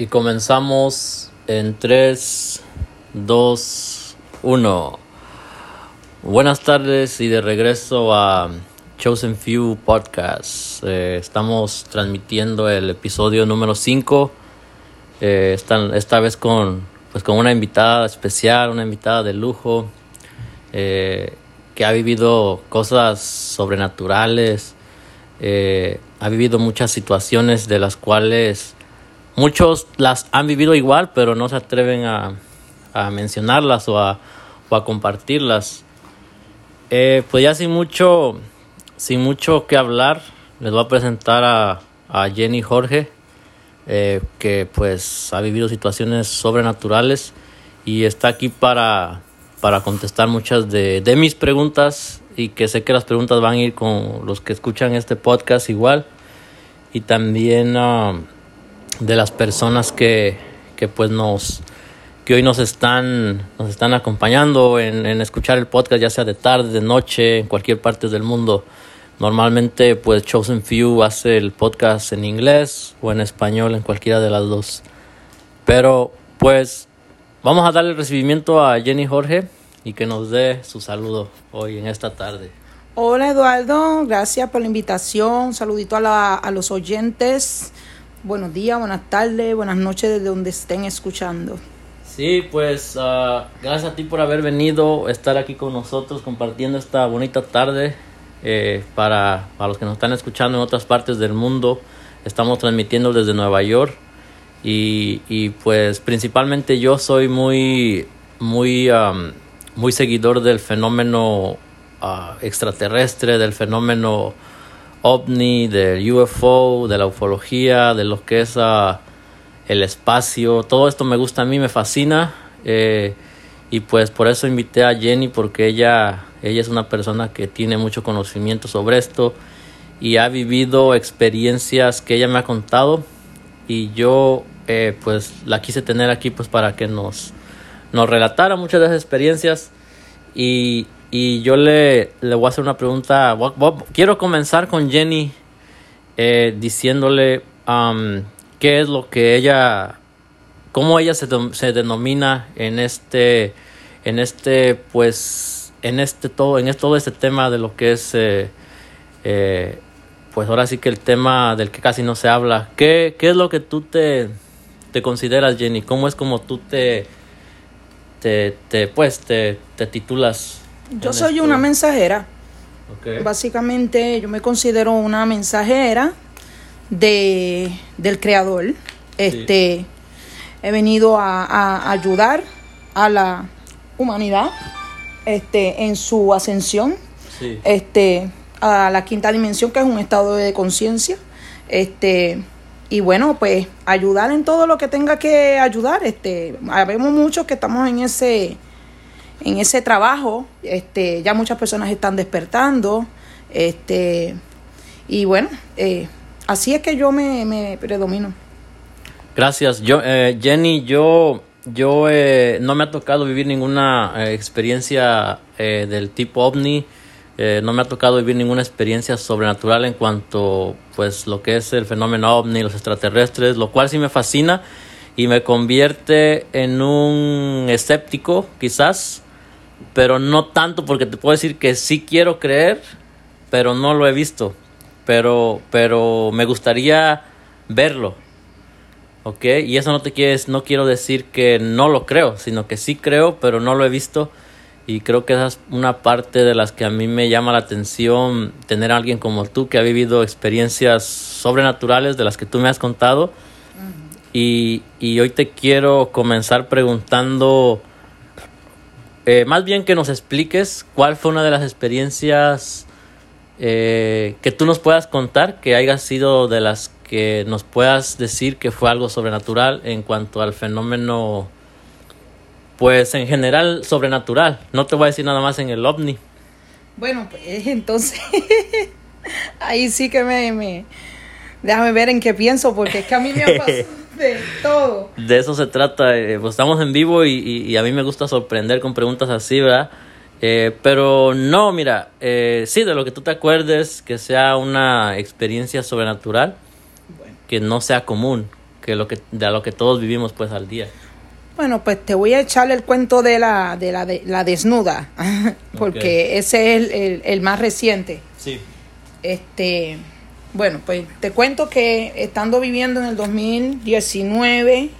Y comenzamos en 3, 2, 1. Buenas tardes y de regreso a Chosen Few Podcast. Eh, estamos transmitiendo el episodio número 5. Eh, esta, esta, vez con, pues con una invitada especial, una invitada de lujo, eh, que ha vivido cosas sobrenaturales, ha vivido muchas situaciones de las cuales muchos las han vivido igual, pero no se atreven a, a mencionarlas o a, a compartirlas. Eh, pues ya sin mucho, sin mucho que hablar, les voy a presentar a, a Jenny Jorge, eh, que pues ha vivido situaciones sobrenaturales y está aquí para, para contestar muchas de, de mis preguntas y que sé que las preguntas van a ir con los que escuchan este podcast igual y también uh, de las personas que, que pues nos que hoy nos están nos están acompañando en, en, escuchar el podcast ya sea de tarde de noche en cualquier parte del mundo normalmente pues Chosen Few hace el podcast en inglés o en español en cualquiera de las dos pero pues vamos a darle recibimiento a Jenny Jorge y que nos dé su saludo hoy en esta tarde. Hola Eduardo, gracias por la invitación. Saludito a, la, a los oyentes. Buenos días, buenas tardes, buenas noches desde donde estén escuchando. Sí, pues uh, gracias a ti por haber venido, estar aquí con nosotros compartiendo esta bonita tarde. Eh, para, para los que nos están escuchando en otras partes del mundo, estamos transmitiendo desde Nueva York. Y, y pues principalmente yo soy muy, muy muy seguidor del fenómeno uh, extraterrestre, del fenómeno ovni, del UFO, de la ufología, de lo que es uh, el espacio. Todo esto me gusta a mí, me fascina. Eh, y pues por eso invité a Jenny porque ella, ella es una persona que tiene mucho conocimiento sobre esto y ha vivido experiencias que ella me ha contado y yo eh, pues la quise tener aquí pues para que nos nos relatara muchas de esas experiencias y, y yo le, le, voy a hacer una pregunta. Quiero comenzar con Jenny eh, diciéndole um, qué es lo que ella, cómo ella se, se denomina en este, en este, pues, en este todo, en todo este tema de lo que es, eh, eh, pues ahora sí que el tema del que casi no se habla. ¿Qué, qué es lo que tú te, te consideras, Jenny? ¿Cómo es como tú te te, te pues te, te titulas? Yo soy esto? una mensajera. Okay. Básicamente yo me considero una mensajera de, del creador. Este sí. he venido a, a, ayudar a la humanidad este en su ascensión sí. este a la quinta dimensión que es un estado de conciencia este y bueno, pues ayudar en todo lo que tenga que ayudar. Este, vemos muchos que estamos en ese en ese trabajo, este, ya muchas personas están despertando, este, y bueno, eh, así es que yo me, me predomino. Gracias, yo, eh, Jenny, yo, yo eh, no me ha tocado vivir ninguna eh, experiencia eh, del tipo ovni, eh, no me ha tocado vivir ninguna experiencia sobrenatural en cuanto pues lo que es el fenómeno ovni, los extraterrestres, lo cual sí me fascina y me convierte en un escéptico quizás, pero no tanto porque te puedo decir que sí quiero creer, pero no lo he visto, pero pero me gustaría verlo. ¿Ok? Y eso no te quieres, no quiero decir que no lo creo, sino que sí creo, pero no lo he visto y creo que esa es una parte de las que a mí me llama la atención tener a alguien como tú que ha vivido experiencias sobrenaturales de las que tú me has contado. Uh -huh. y, y, hoy te quiero comenzar preguntando, eh, más bien que nos expliques cuál fue una de las experiencias eh, que tú nos puedas contar, que haya sido de las que nos puedas decir que fue algo sobrenatural en cuanto al fenómeno pues en general sobrenatural. No te voy a decir nada más en el ovni. Bueno, pues entonces ahí sí que me, me, déjame ver en qué pienso porque es que a mí me ha pasado de todo. De eso se trata. Eh, pues estamos en vivo y, y, y, a mí me gusta sorprender con preguntas así, ¿verdad? Eh, pero no, mira, eh, sí, de lo que tú te acuerdes, que sea una experiencia sobrenatural, bueno. que no sea común. que lo que de lo que todos vivimos pues al día. Bueno, pues te voy a echar el cuento de la, de la, de la desnuda, porque ese es el, el, más reciente. Sí. Este, bueno, pues te cuento que estando viviendo en el 2019,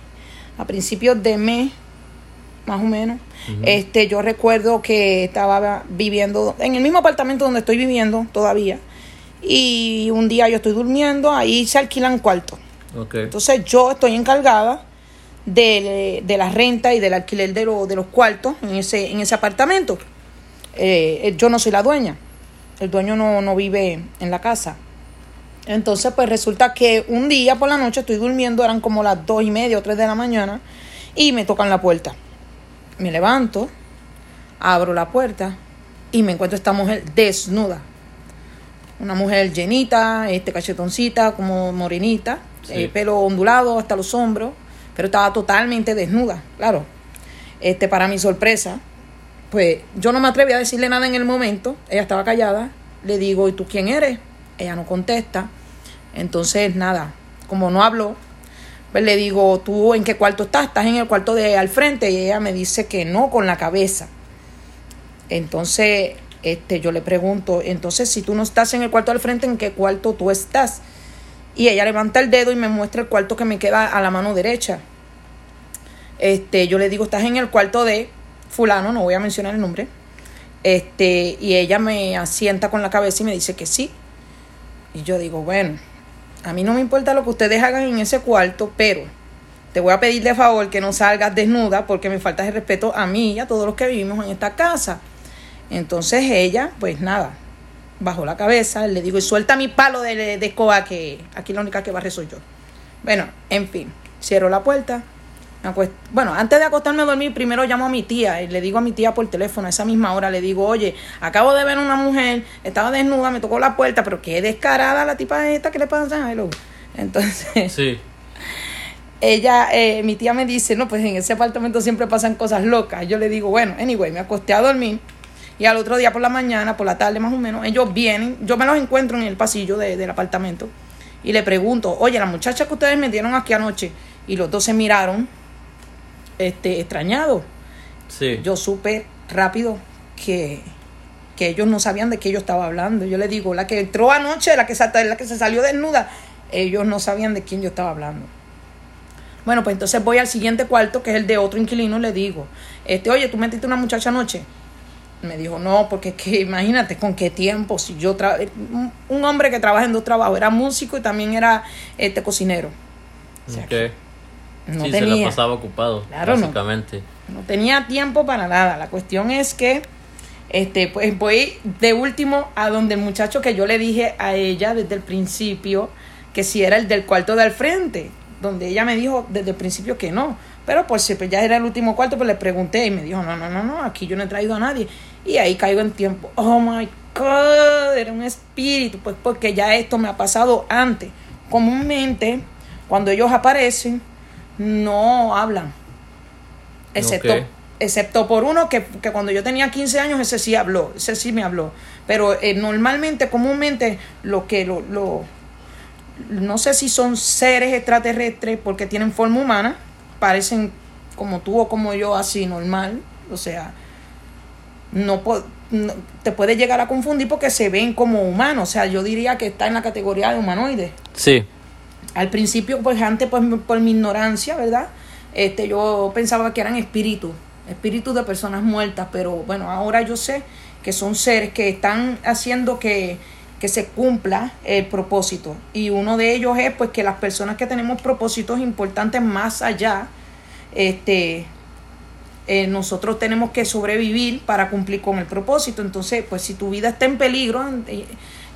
a principios de mes, más o menos, este, yo recuerdo que estaba viviendo en el mismo apartamento donde estoy viviendo todavía, y un día yo estoy durmiendo, ahí se alquilan cuartos. Okay. Entonces yo estoy encargada de, de, la renta y del alquiler de, de los cuartos en ese, en ese apartamento. Eh, eh, yo no soy la dueña, el dueño no, no vive en la casa. Entonces, pues resulta que un día por la noche estoy durmiendo, eran como las dos y media o tres de la mañana, y me tocan la puerta. Me levanto, abro la puerta y me encuentro esta mujer desnuda. Una mujer llenita, este cachetoncita, como morenita, eh, pelo ondulado hasta los hombros, pero estaba totalmente desnuda, claro. Este, para mi sorpresa, pues yo no me atreví a decirle nada en el momento, ella estaba callada, le digo, ¿y tú quién eres? Ella no contesta. Entonces, nada, como no habló, pues le digo, ¿tú en qué cuarto estás? ¿Estás en el cuarto de al frente? Y ella me dice que no, con la cabeza. Entonces, este, yo le pregunto, entonces, si tú no estás en el cuarto al frente, ¿en qué cuarto tú estás? Y ella levanta el dedo y me muestra el cuarto que me queda a la mano derecha. Este, yo le digo, estás en el cuarto de fulano, no voy a mencionar el nombre. Este, y ella me asienta con la cabeza y me dice que sí. Y yo digo, bueno, a mí no me importa lo que ustedes hagan en ese cuarto, pero te voy a pedir de favor que no salgas desnuda porque me falta el respeto a mí y a todos los que vivimos en esta casa. Entonces ella, pues nada, bajó la cabeza, le digo, y suelta mi palo de, de escoba que aquí la única que barre soy yo. Bueno, en fin, cierro la puerta. Bueno, antes de acostarme a dormir, primero llamo a mi tía y le digo a mi tía por teléfono a esa misma hora, le digo, oye, acabo de ver una mujer, estaba desnuda, me tocó la puerta, pero qué descarada la tipa esta, ¿qué le pasa? Entonces, sí. ella, eh, mi tía me dice, no, pues en ese apartamento siempre pasan cosas locas. Yo le digo, bueno, anyway, me acosté a dormir y al otro día por la mañana, por la tarde más o menos, ellos vienen, yo me los encuentro en el pasillo del apartamento y le pregunto, oye, la muchacha que ustedes me dieron aquí anoche, y los dos se miraron, este, extrañados. Sí. Yo supe rápido que, que ellos no sabían de qué yo estaba hablando. Yo le digo, la que entró anoche, la que, la que se salió desnuda, ellos no sabían de quién yo estaba hablando. Bueno, pues entonces voy al siguiente cuarto, que es el de otro inquilino, y le digo, este, oye, ¿tú metiste una muchacha anoche? Me dijo, no, porque es que imagínate con qué tiempo, si yo un hombre que trabaja en dos trabajos, era músico y también era este cocinero. No sí, tenía, se lo pasaba ocupado, básicamente. No, tenía tiempo para nada. La cuestión es que este, pues voy de último a donde el muchacho que yo le dije a ella desde el principio que si era el del cuarto de al frente, donde ella me dijo desde el principio que no. Pero pues si ya era el último cuarto, pues le pregunté y me dijo, no, no, no, no, aquí yo no he traído a nadie. Y ahí caigo en tiempo. Oh my God, era un espíritu. Pues porque ya esto me ha pasado antes. Comúnmente, cuando ellos aparecen, no hablan. Excepto, excepto por uno que, que, cuando yo tenía 15 años, ese sí habló. Ese sí me habló. Pero eh, normalmente, comúnmente, lo que lo, lo. No sé si son seres extraterrestres porque tienen forma humana. Parecen como tú o como yo, así normal. O sea, no, te puede llegar a confundir porque se ven como humanos. O sea, yo diría que está en la categoría de humanoides. Sí. Al principio, pues antes, pues por mi ignorancia, ¿verdad? Este, yo pensaba que eran espíritus, espíritus de personas muertas, pero bueno, ahora yo sé que son seres que están haciendo que, que se cumpla el propósito. Y uno de ellos es pues que las personas que tenemos propósitos importantes más allá, este, eh, nosotros tenemos que sobrevivir para cumplir con el propósito. Entonces, pues si tu vida está en peligro, eh,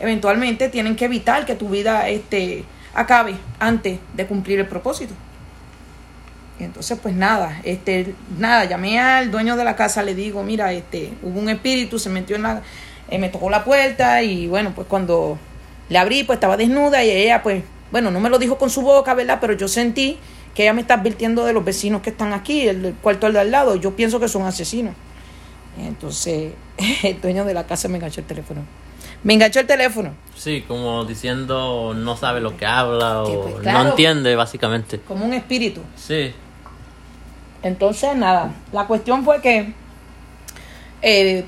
eventualmente tienen que evitar que tu vida este, acabe antes de cumplir el propósito. entonces, pues nada, este, nada, llamé al dueño de la casa, le digo, mira, este, hubo un espíritu, se metió en la, eh, me tocó la puerta y bueno, pues cuando le abrí, pues estaba desnuda y ella, pues, bueno, no me lo dijo con su boca, ¿verdad? Pero yo sentí que ella me está advirtiendo de los vecinos que están aquí, el, cuarto al de al lado, yo pienso que son asesinos. Entonces, el dueño de la casa me enganchó el teléfono. Me enganchó el teléfono. Sí, como diciendo no sabe lo que habla o pues, claro. no entiende básicamente. Como un espíritu. Sí, Entonces, nada, la cuestión fue que, eh,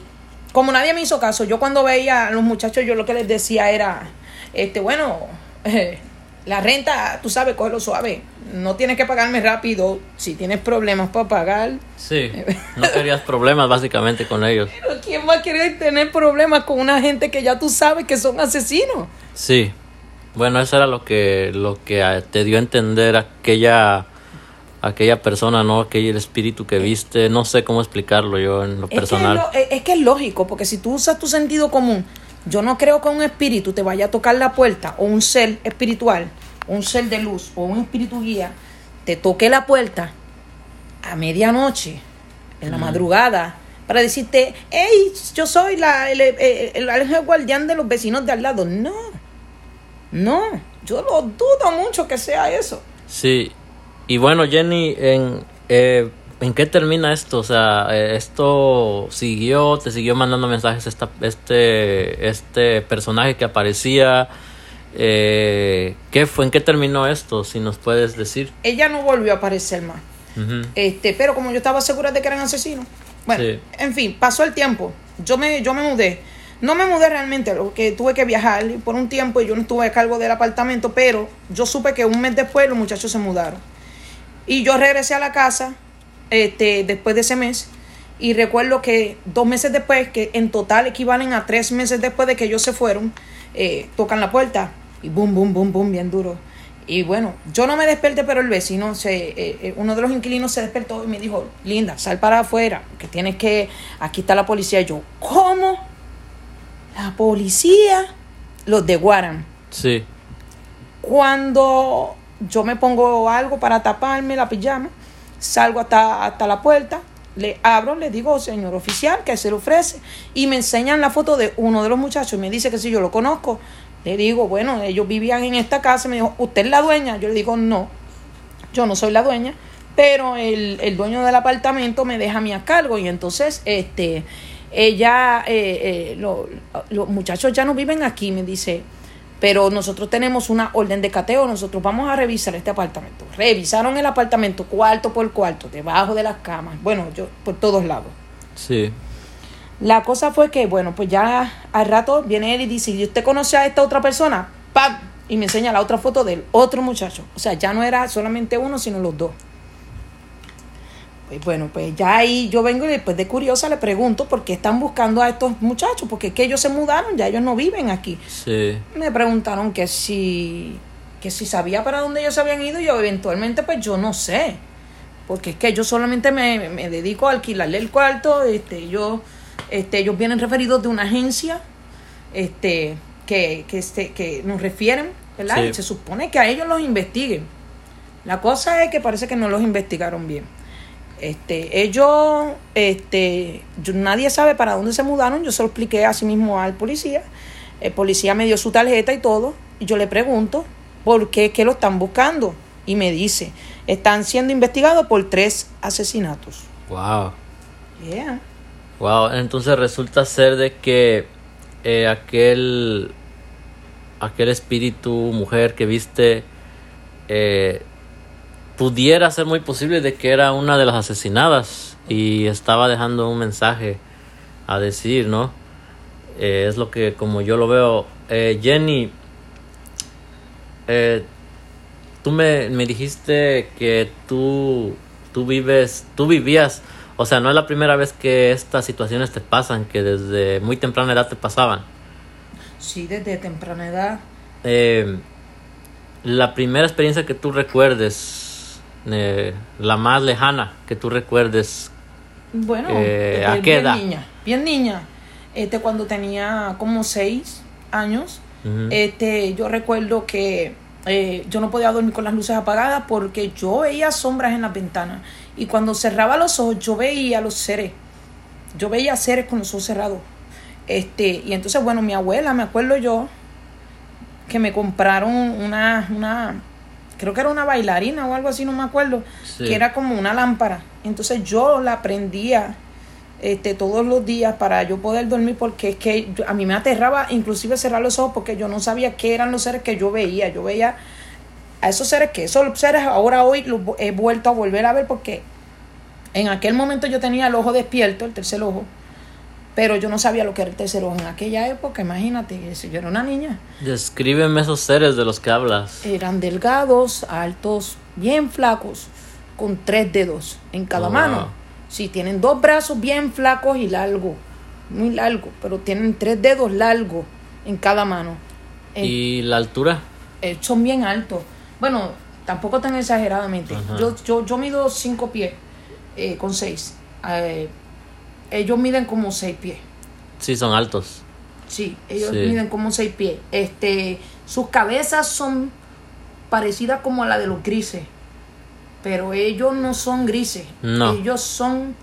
como nadie me hizo caso, yo cuando veía a los muchachos, yo lo que les decía era, este, bueno, eh, la renta, tú sabes, cógelo suave, no tienes que pagarme rápido, si tienes problemas para pagar, sí. No querías problemas básicamente con ellos. pero ¿quién va a querer tener problemas con una gente que ya tú sabes que son asesinos? Sí. Bueno, eso era lo que lo que ah, te dio a entender aquella aquella persona, ¿no? Aquel espíritu que viste, no sé cómo explicarlo yo en lo Es que, es, personal. lo- es que es lógico, porque si tú usas tu sentido común, yo no creo que un espíritu te vaya a tocar la puerta, o un ser espiritual, un ser de luz, o un espíritu guía, te toque la puerta a medianoche, en la madrugada, para decirte, hey, yo soy la, el, el- el ángel guardián de los vecinos de al lado. No, no, yo lo dudo mucho que sea eso. Sí. Y bueno, Jenny, en eh, ¿en qué termina esto? O sea, eh, esto siguió, te siguió mandando mensajes esta, este este personaje que aparecía eh, ¿qué fue? ¿En qué terminó esto? Si nos puedes decir. Ella no volvió a aparecer más. Este, pero como yo estaba segura de que eran asesinos. Bueno, Sí. en fin, pasó el tiempo. Yo me, yo me mudé. No me mudé realmente, lo que tuve que viajar por un tiempo y yo no estuve a cargo del apartamento, pero yo supe que un mes después los muchachos se mudaron. Y yo regresé a la casa este, después de ese mes. Y recuerdo que dos meses después, que en total equivalen a tres meses después de que ellos se fueron, eh, tocan la puerta y boom, boom, boom, boom, bien duro. Y bueno, yo no me desperté, pero el vecino, se, eh, eh, uno de los inquilinos se despertó y me dijo, Linda, sal para afuera, que tienes que, aquí está la policía. Y yo, ¿cómo? La policía, los de Guaran. Sí. Cuando yo me pongo algo para taparme la pijama, salgo hasta, hasta la puerta, le abro, le digo, señor oficial, que se le ofrece, y me enseñan la foto de uno de los muchachos me dice que si yo lo conozco. Le digo, bueno, ellos vivían en esta casa, me dijo, ¿usted es la dueña? Yo le digo, no, yo no soy la dueña, pero el, el dueño del apartamento me deja a mí a cargo y entonces este ella eh, eh, lo- los muchachos ya no viven aquí me dice pero nosotros tenemos una orden de cateo nosotros vamos a revisar este apartamento revisaron el apartamento cuarto por cuarto debajo de las camas bueno yo por todos lados Sí. la cosa fue que, bueno, pues ya al rato viene él y dice, ¿y usted conoce a esta otra persona? ¡Pam! Y me enseña la otra foto del otro muchacho. O sea, ya no era solamente uno, sino los dos. Pues bueno, pues ya ahí yo vengo y después de curiosa le pregunto por qué están buscando a estos muchachos, porque es que ellos se mudaron, ya ellos no viven aquí. Sí. Me preguntaron que si, que si sabía para dónde ellos se habían ido y yo eventualmente pues yo no sé. Porque es que yo solamente me, me dedico a alquilarle el cuarto, este, yo, este, ellos vienen referidos de una agencia, este, que, que, este, que nos refieren, ¿verdad? Sí. Y se supone que a ellos los investiguen. La cosa es que parece que no los investigaron bien. Este, ellos, este, yo- nadie sabe para dónde se mudaron, yo se lo expliqué así mismo al policía. El policía me dio su tarjeta y todo, y yo le pregunto por qué, qué lo están buscando. Y me dice, están siendo investigados por tres asesinatos. Wow. Yeah. Wow, entonces resulta ser de que eh, aquel aquel espíritu mujer que viste eh, pudiera ser muy posible de que era una de las asesinadas y estaba dejando un mensaje a decir, ¿no? Eh, es lo que como yo lo veo. Eh, Jenny, eh, tú me, me dijiste que tú, tú vives, tú vivías, o sea, no es la primera vez que estas situaciones te pasan, que desde muy temprana edad te pasaban. Sí, desde temprana edad. Eh, la primera experiencia que tú recuerdes, eh, la más lejana que tú recuerdes, Bueno, Eh, desde ¿a qué bien edad? niña, bien niña. Este, cuando tenía como seis años, este, yo recuerdo que eh, yo no podía dormir con las luces apagadas porque yo veía sombras en las ventanas y cuando cerraba los ojos yo veía los seres, yo veía seres con los ojos cerrados. Este, y entonces, bueno, mi abuela, me acuerdo yo, que me compraron una, una, creo que era una bailarina o algo así, no me acuerdo, Sí. que era como una lámpara. Entonces yo la prendía este, todos los días para yo poder dormir porque es que a mí me aterraba inclusive cerrar los ojos porque yo no sabía qué eran los seres que yo veía. Yo veía a esos seres que esos seres ahora hoy los he vuelto a volver a ver porque en aquel momento yo tenía el ojo despierto, el tercer ojo, pero yo no sabía lo que era el tercer ojo en aquella época, imagínate, si yo era una niña. Descríbeme esos seres de los que hablas. Eran delgados, altos, bien flacos, con tres dedos en cada Oh, mano. wow. Sí, tienen dos brazos bien flacos y largos, muy largos, pero tienen tres dedos largos en cada mano. ¿Y la altura? eh, son bien altos. Bueno, tampoco tan exageradamente. Yo, yo, yo mido cinco pies eh, con seis. Ellos miden como seis pies. Sí, son altos. Sí, ellos Sí. miden como seis pies. Este, sus cabezas son parecidas como a la de los grises, pero ellos no son grises. No. Ellos son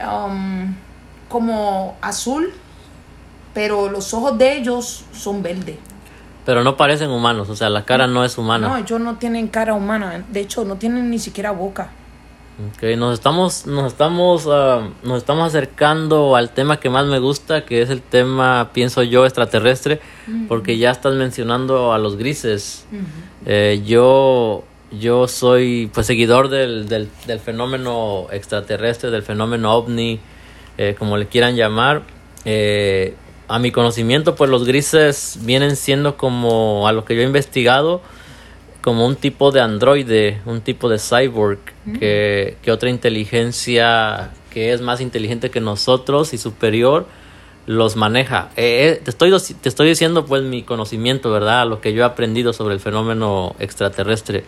um, como azul, pero los ojos de ellos son verdes. Pero no parecen humanos, o sea, la cara no es humana. No, ellos no tienen cara humana. De hecho, no tienen ni siquiera boca. Ok, nos estamos, nos estamos, ah, nos estamos acercando al tema que más me gusta, que es el tema, pienso yo, extraterrestre, porque ya estás mencionando a los grises. Eh, yo, yo soy pues seguidor del, del, del fenómeno extraterrestre, del fenómeno ovni, eh, como le quieran llamar. Eh, a mi conocimiento, pues los grises vienen siendo como a lo que yo he investigado, como un tipo de androide, un tipo de cyborg, que, que otra inteligencia que es más inteligente que nosotros y superior los maneja. Eh, eh, te, estoy, te estoy diciendo pues mi conocimiento, ¿verdad? Lo que yo he aprendido sobre el fenómeno extraterrestre.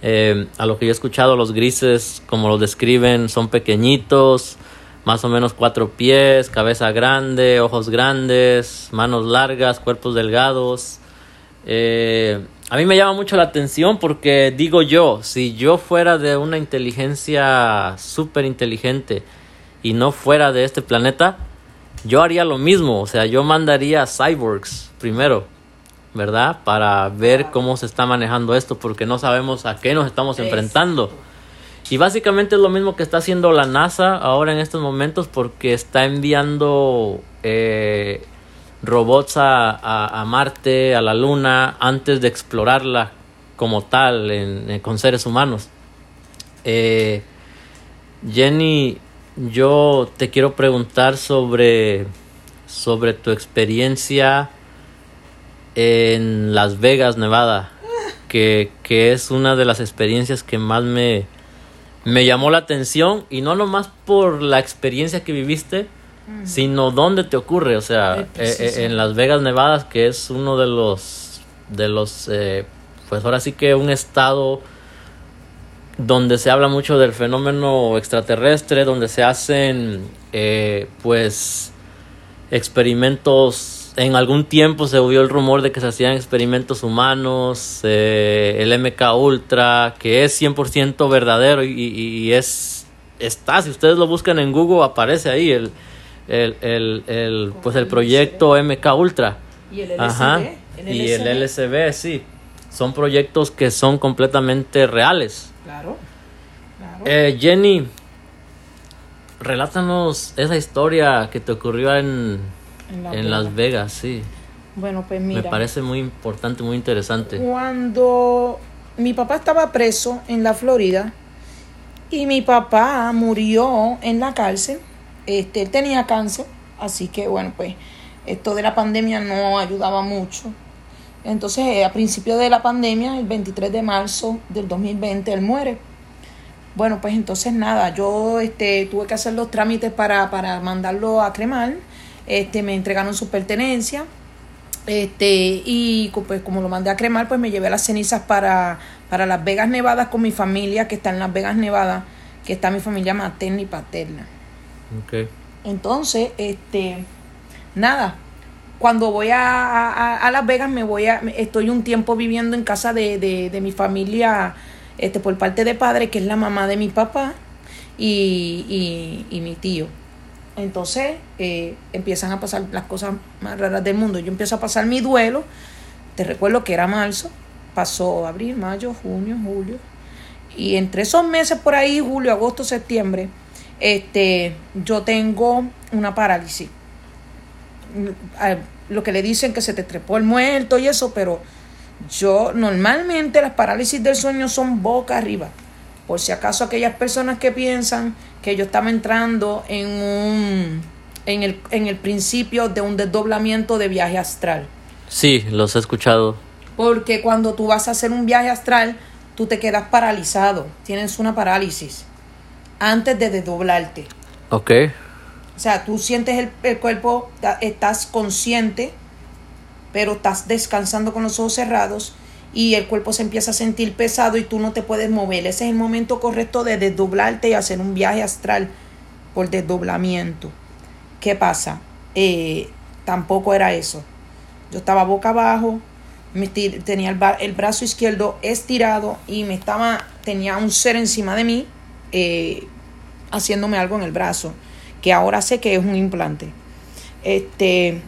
Eh, a lo que yo he escuchado, los grises, como lo describen, son pequeñitos, más o menos cuatro pies, cabeza grande, ojos grandes, manos largas, cuerpos delgados. Eh, a mí me llama mucho la atención porque digo yo, si yo fuera de una inteligencia súper inteligente y no fuera de este planeta, yo haría lo mismo, o sea, yo mandaría a cyborgs primero, ¿verdad? Para ver cómo se está manejando esto, porque no sabemos a qué nos estamos enfrentando. Y básicamente es lo mismo que está haciendo la NASA ahora en estos momentos, porque está enviando eh, robots a, a- a Marte, a la Luna, antes de explorarla como tal, en- con seres humanos. Eh, Jenny, yo te quiero preguntar sobre, sobre tu experiencia en Las Vegas, Nevada, que, que es una de las experiencias que más me, me llamó la atención y no nomás por la experiencia que viviste, sino dónde te ocurre, o sea, eh, eh, en Las Vegas, Nevada, que es uno de los, de los, eh, pues ahora sí que un estado donde se habla mucho del fenómeno extraterrestre, donde se hacen, eh, pues, experimentos. En algún tiempo se oyó el rumor de que se hacían experimentos humanos, eh, el MK Ultra, que es 100% verdadero y, y- y es está. Si ustedes lo buscan en Google aparece ahí el, el, el, el, pues el proyecto MK Ultra. Y el LSD. Ajá. el Y el. LSB, sí. Son proyectos que son completamente reales. Claro. claro. Eh, Jenny, relátanos esa historia que te ocurrió en, En Las en Las Vegas. Vegas, sí. bueno, pues mira. Me parece muy importante, muy interesante. Cuando mi papá estaba preso en la Florida y mi papá murió en la cárcel, este, él tenía cáncer, así que bueno, pues esto de la pandemia no ayudaba mucho. Entonces, eh, a principio de la pandemia, el 23 de marzo del 2020, él muere. Bueno, pues entonces nada, yo este, tuve que hacer los trámites para, para mandarlo a cremar. Este, me entregaron sus pertenencias. Este, y pues como lo mandé a cremar, pues me llevé las cenizas para, para Las Vegas, Nevada, con mi familia, que está en Las Vegas, Nevada, que está mi familia materna y paterna. Ok. Entonces, este, nada, cuando voy a, a- a Las Vegas me voy a, estoy un tiempo viviendo en casa de, de, de mi familia, este, por parte de padre, que es la mamá de mi papá y, y, y mi tío. Entonces eh, empiezan a pasar las cosas más raras del mundo. Yo empiezo a pasar mi duelo. Te recuerdo que era marzo, pasó abril, mayo, junio, julio. Y entre esos meses por ahí, julio, agosto, septiembre, este, yo tengo una parálisis. Lo que le dicen que se te trepó el muerto y eso, pero yo normalmente las parálisis del sueño son boca arriba. Por si acaso aquellas personas que piensan que yo estaba entrando en un en el, en el principio de un desdoblamiento de viaje astral. Sí, los he escuchado. Porque cuando tú vas a hacer un viaje astral, tú te quedas paralizado, tienes una parálisis antes de desdoblarte. Ok. O sea, tú sientes el, el cuerpo, estás consciente, pero estás descansando con los ojos cerrados y el cuerpo se empieza a sentir pesado y tú no te puedes mover. Ese es el momento correcto de desdoblarte y hacer un viaje astral por desdoblamiento. ¿Qué pasa? Eh, tampoco era eso. Yo estaba boca abajo, tenía el, brazo izquierdo estirado y me estaba, tenía un ser encima de mí eh, haciéndome algo en el brazo, que ahora sé que es un implante. Este,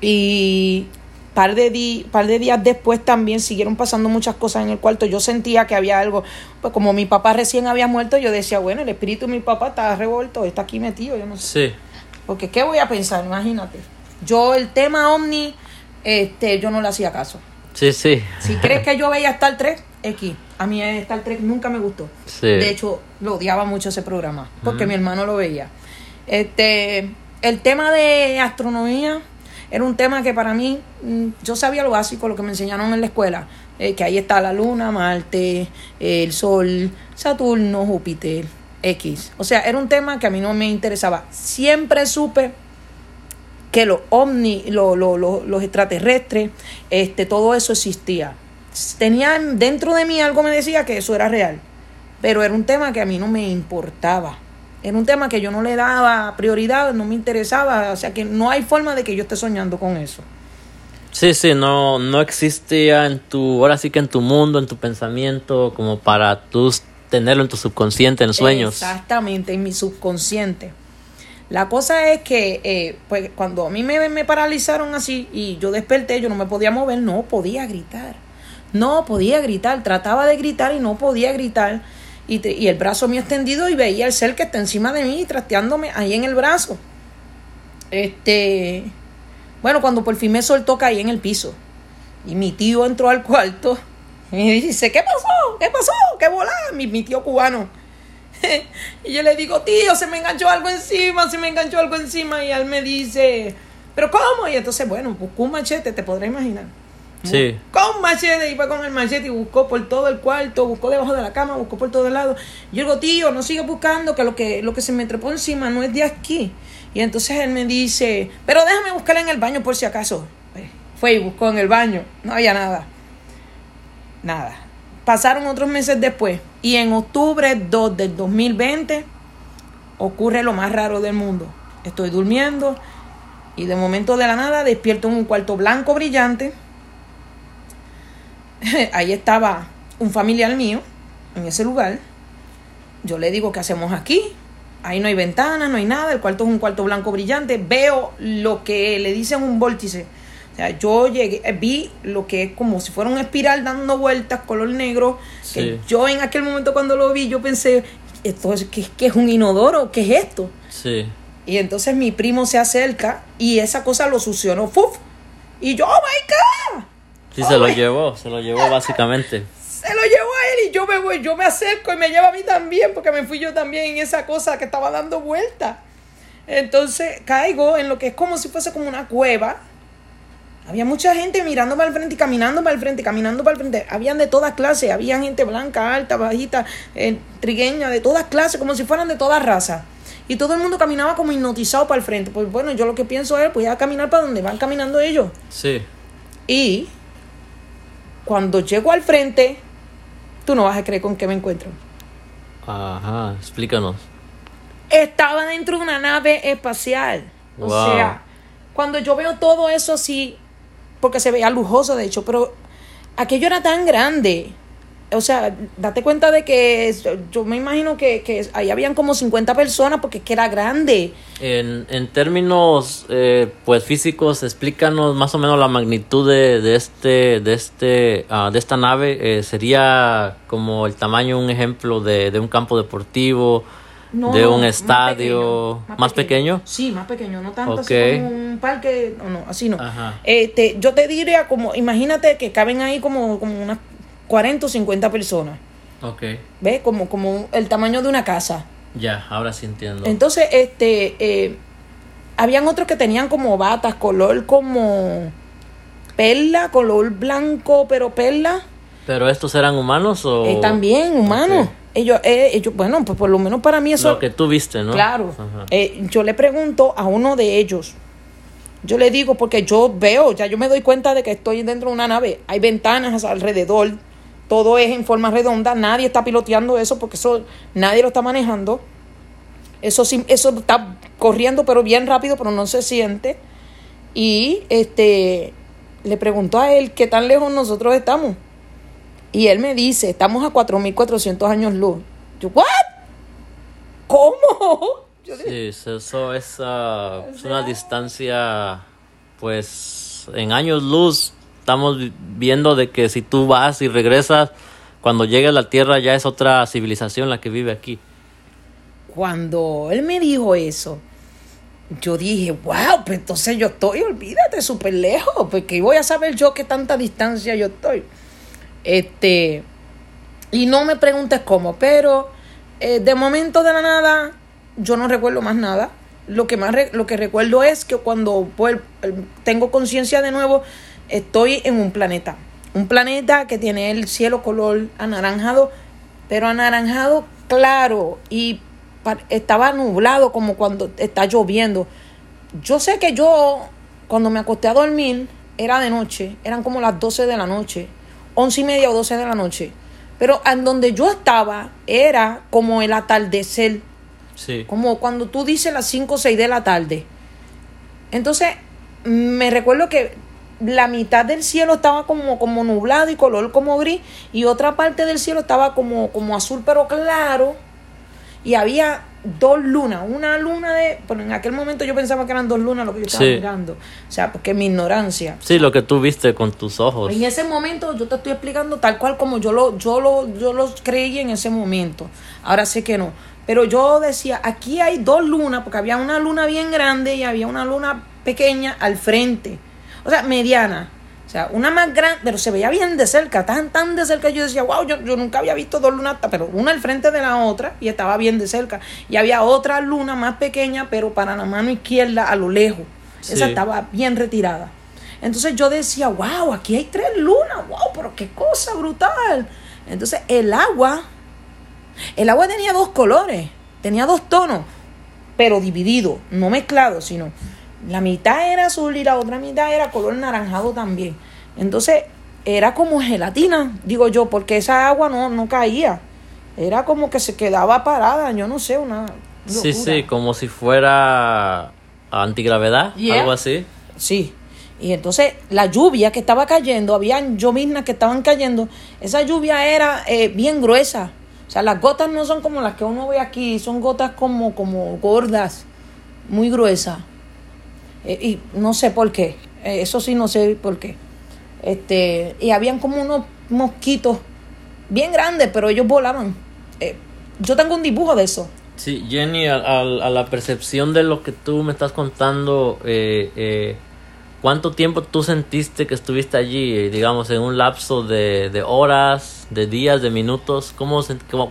y par de, par de días después también siguieron pasando muchas cosas en el cuarto. Yo sentía que había algo, pues como mi papá recién había muerto, yo decía, bueno, el espíritu de mi papá está revuelto, está aquí metido, yo no sé. Sí. Porque ¿qué voy a pensar? Imagínate. Yo el tema ovni este, yo no le hacía caso. Sí, sí. Si crees que yo veía Star Trek, X. A mí Star Trek nunca me gustó. De hecho, lo odiaba mucho ese programa, porque mi hermano lo veía. Este, el tema de astronomía era un tema que para mí, mm, yo sabía lo básico, lo que me enseñaron en la escuela, eh, que ahí está la luna, Marte, el Sol, Saturno, Júpiter, X. O sea, era un tema que a mí no me interesaba. Siempre supe que los ovni, los extraterrestres, este, todo eso existía. Tenía dentro de mí algo me decía que eso era real, pero era un tema que a mí no me importaba. Era un tema que yo no le daba prioridad, no me interesaba, o sea que no hay forma de que yo esté soñando con eso. Sí, sí, no, no existía en tu, ahora sí que en tu mundo, en tu pensamiento, como para tú tenerlo en tu subconsciente, en sueños. Exactamente, en mi subconsciente. La cosa es que eh, pues cuando a mí me, me paralizaron así y yo desperté, yo no me podía mover, no podía gritar. No podía gritar, trataba de gritar y no podía gritar. Y, y el brazo mío extendido y veía el ser que está encima de mí trasteándome ahí en el brazo. Este, bueno, cuando por fin me soltó caí en el piso. Y mi tío entró al cuarto y dice, ¿qué pasó? ¿Qué pasó? ¿Qué volá? Mi, mi tío cubano. y yo le digo, tío, se me enganchó algo encima, se me enganchó algo encima. Y él me dice, ¿pero cómo? Y entonces, bueno, buscó un machete, te podrás imaginar. Sí. Con machete, y fue con el machete y buscó por todo el cuarto, buscó debajo de la cama, buscó por todo el lado. Yo digo, tío, no sigue buscando, que lo que, lo que se me trepó encima no es de aquí. Y entonces él me dice, pero déjame buscarla en el baño por si acaso. Fue y buscó en el baño, no había nada. Nada. Pasaron otros meses después y en octubre 2 del 2020 ocurre lo más raro del mundo. Estoy durmiendo y de momento de la nada despierto en un cuarto blanco brillante. Ahí estaba un familiar mío en ese lugar. Yo le digo, ¿qué hacemos aquí? Ahí no hay ventana, no hay nada, el cuarto es un cuarto blanco brillante. Veo lo que le dicen un vórtice sea, yo llegué, eh, vi lo que es como si fuera un espiral dando vueltas, color negro. Que yo en aquel momento cuando lo vi, yo pensé, esto es, ¿qué, es un inodoro? ¿Qué es esto? Sí. Y entonces mi primo se acerca y esa cosa lo succionó. ¡Fuf! Y yo, ¡oh my God! Sí, se lo llevó, se lo llevó básicamente. Se lo llevó a él y yo me voy, yo me acerco y me lleva a mí también, porque me fui yo también en esa cosa que estaba dando vueltas. Entonces caigo en lo que es como si fuese como una cueva había mucha gente mirando para el frente y caminando para el frente, caminando para el frente. Habían de todas clases, había gente blanca, alta, bajita, eh, trigueña, de todas clases, como si fueran de todas razas. Y todo el mundo caminaba como hipnotizado para el frente. Pues bueno, yo lo que pienso es, pues ya caminar para donde van caminando ellos. Sí. Y cuando llego al frente, tú no vas a creer con qué me encuentro. Ajá, explícanos. Estaba dentro de una nave espacial. O sea, cuando yo veo todo eso así, porque se veía lujoso de hecho, pero aquello era tan grande. O sea, date cuenta de que yo me imagino que, ahí habían como 50 personas porque es que era grande. En, en términos eh, pues físicos, explícanos más o menos la magnitud de, de este de este uh, de esta nave. Eh, sería como el tamaño, un ejemplo de, de un campo deportivo, No, de un más estadio pequeño, más pequeño. Sí, más pequeño, no tanto así como un parque, no, no, así no. Ajá. Este, yo te diría como, imagínate que caben ahí como, como unas 40 o 50 personas, Ok. ¿ves? Como, como el tamaño de una casa. Ya, ahora sí entiendo. Entonces, este, eh, habían otros que tenían como batas, color como perla, color blanco, pero perla. ¿Pero estos eran humanos o...? Eh, también humanos. Ellos, eh, ellos, bueno, pues por lo menos para mí eso... Lo que tú viste, ¿no? Claro. Eh, yo le pregunto a uno de ellos. Yo le digo, porque yo veo, ya yo me doy cuenta de que estoy dentro de una nave. Hay ventanas alrededor. Todo es en forma redonda. Nadie está piloteando eso porque eso nadie lo está manejando. Eso sí, eso está corriendo, pero bien rápido, pero no se siente. Y este le preguntó a él qué tan lejos nosotros estamos. Y él me dice, estamos a 4.400 años luz. Yo, ¿what? ¿Cómo? Yo Sí, eso es, ah, es una distancia, pues, en años luz. Estamos vi- viendo de que si tú vas y regresas, cuando llegues a la Tierra ya es otra civilización la que vive aquí. Cuando él me dijo eso, yo dije, wow, pues entonces yo estoy, olvídate, súper lejos, porque voy a saber yo qué tanta distancia yo estoy. Este, y no me preguntes cómo, pero eh, de momento de la nada, yo no recuerdo más nada. Lo que más lo que recuerdo es que cuando tengo conciencia de nuevo, estoy en un planeta. Un planeta que tiene el cielo color anaranjado, pero anaranjado claro y estaba nublado como cuando está lloviendo. Yo sé que yo, cuando me acosté a dormir, era de noche, eran como las 12 de la noche, once y media o 12 de la noche. Pero en donde yo estaba era como el atardecer, Sí. como cuando tú dices las 5 o 6 de la tarde. Entonces, me recuerdo que la mitad del cielo estaba como, como nublado y color como gris, y otra parte del cielo estaba como, como azul pero claro, y había dos lunas, una luna de, pero en aquel momento yo pensaba que eran dos lunas lo que yo estaba Sí. mirando, o sea, porque mi ignorancia. Sí, lo que tú viste con tus ojos. En ese momento yo te estoy explicando tal cual como yo lo, yo lo, yo lo creí en ese momento. Ahora sé que no. Pero yo decía, aquí hay dos lunas, porque había una luna bien grande y había una luna pequeña al frente. O sea, mediana. O sea, una más grande, pero se veía bien de cerca, tan, tan de cerca. Yo decía, wow, yo, yo nunca había visto dos lunas, pero una al frente de la otra y estaba bien de cerca. Y había otra luna más pequeña, pero para la mano izquierda a lo lejos. Sí. Esa estaba bien retirada. Entonces yo decía, wow, aquí hay tres lunas, wow, pero qué cosa brutal. Entonces el agua, el agua tenía dos colores, tenía dos tonos, pero divididos, no mezclados, sino la mitad era azul y la otra mitad era color naranjado también. Entonces era como gelatina, digo yo, porque esa agua no, no caía. Era como que se quedaba parada, yo no sé, una... Sí, sí, como si fuera antigravedad, Yeah. algo así. Sí. Y entonces la lluvia que estaba cayendo, habían lloviznas que estaban cayendo, esa lluvia era eh, bien gruesa. O sea, las gotas no son como las que uno ve aquí, son gotas como, como gordas, muy gruesas. Eh, y no sé por qué, eh, eso sí no sé por qué. Este, y habían como unos mosquitos bien grandes, pero ellos volaban. Eh, yo tengo un dibujo de eso. Sí, Jenny, a, a- a la percepción de lo que tú me estás contando, eh, eh, ¿cuánto tiempo tú sentiste que estuviste allí? Digamos, en un lapso de, de horas, de días, de minutos. ¿Cómo,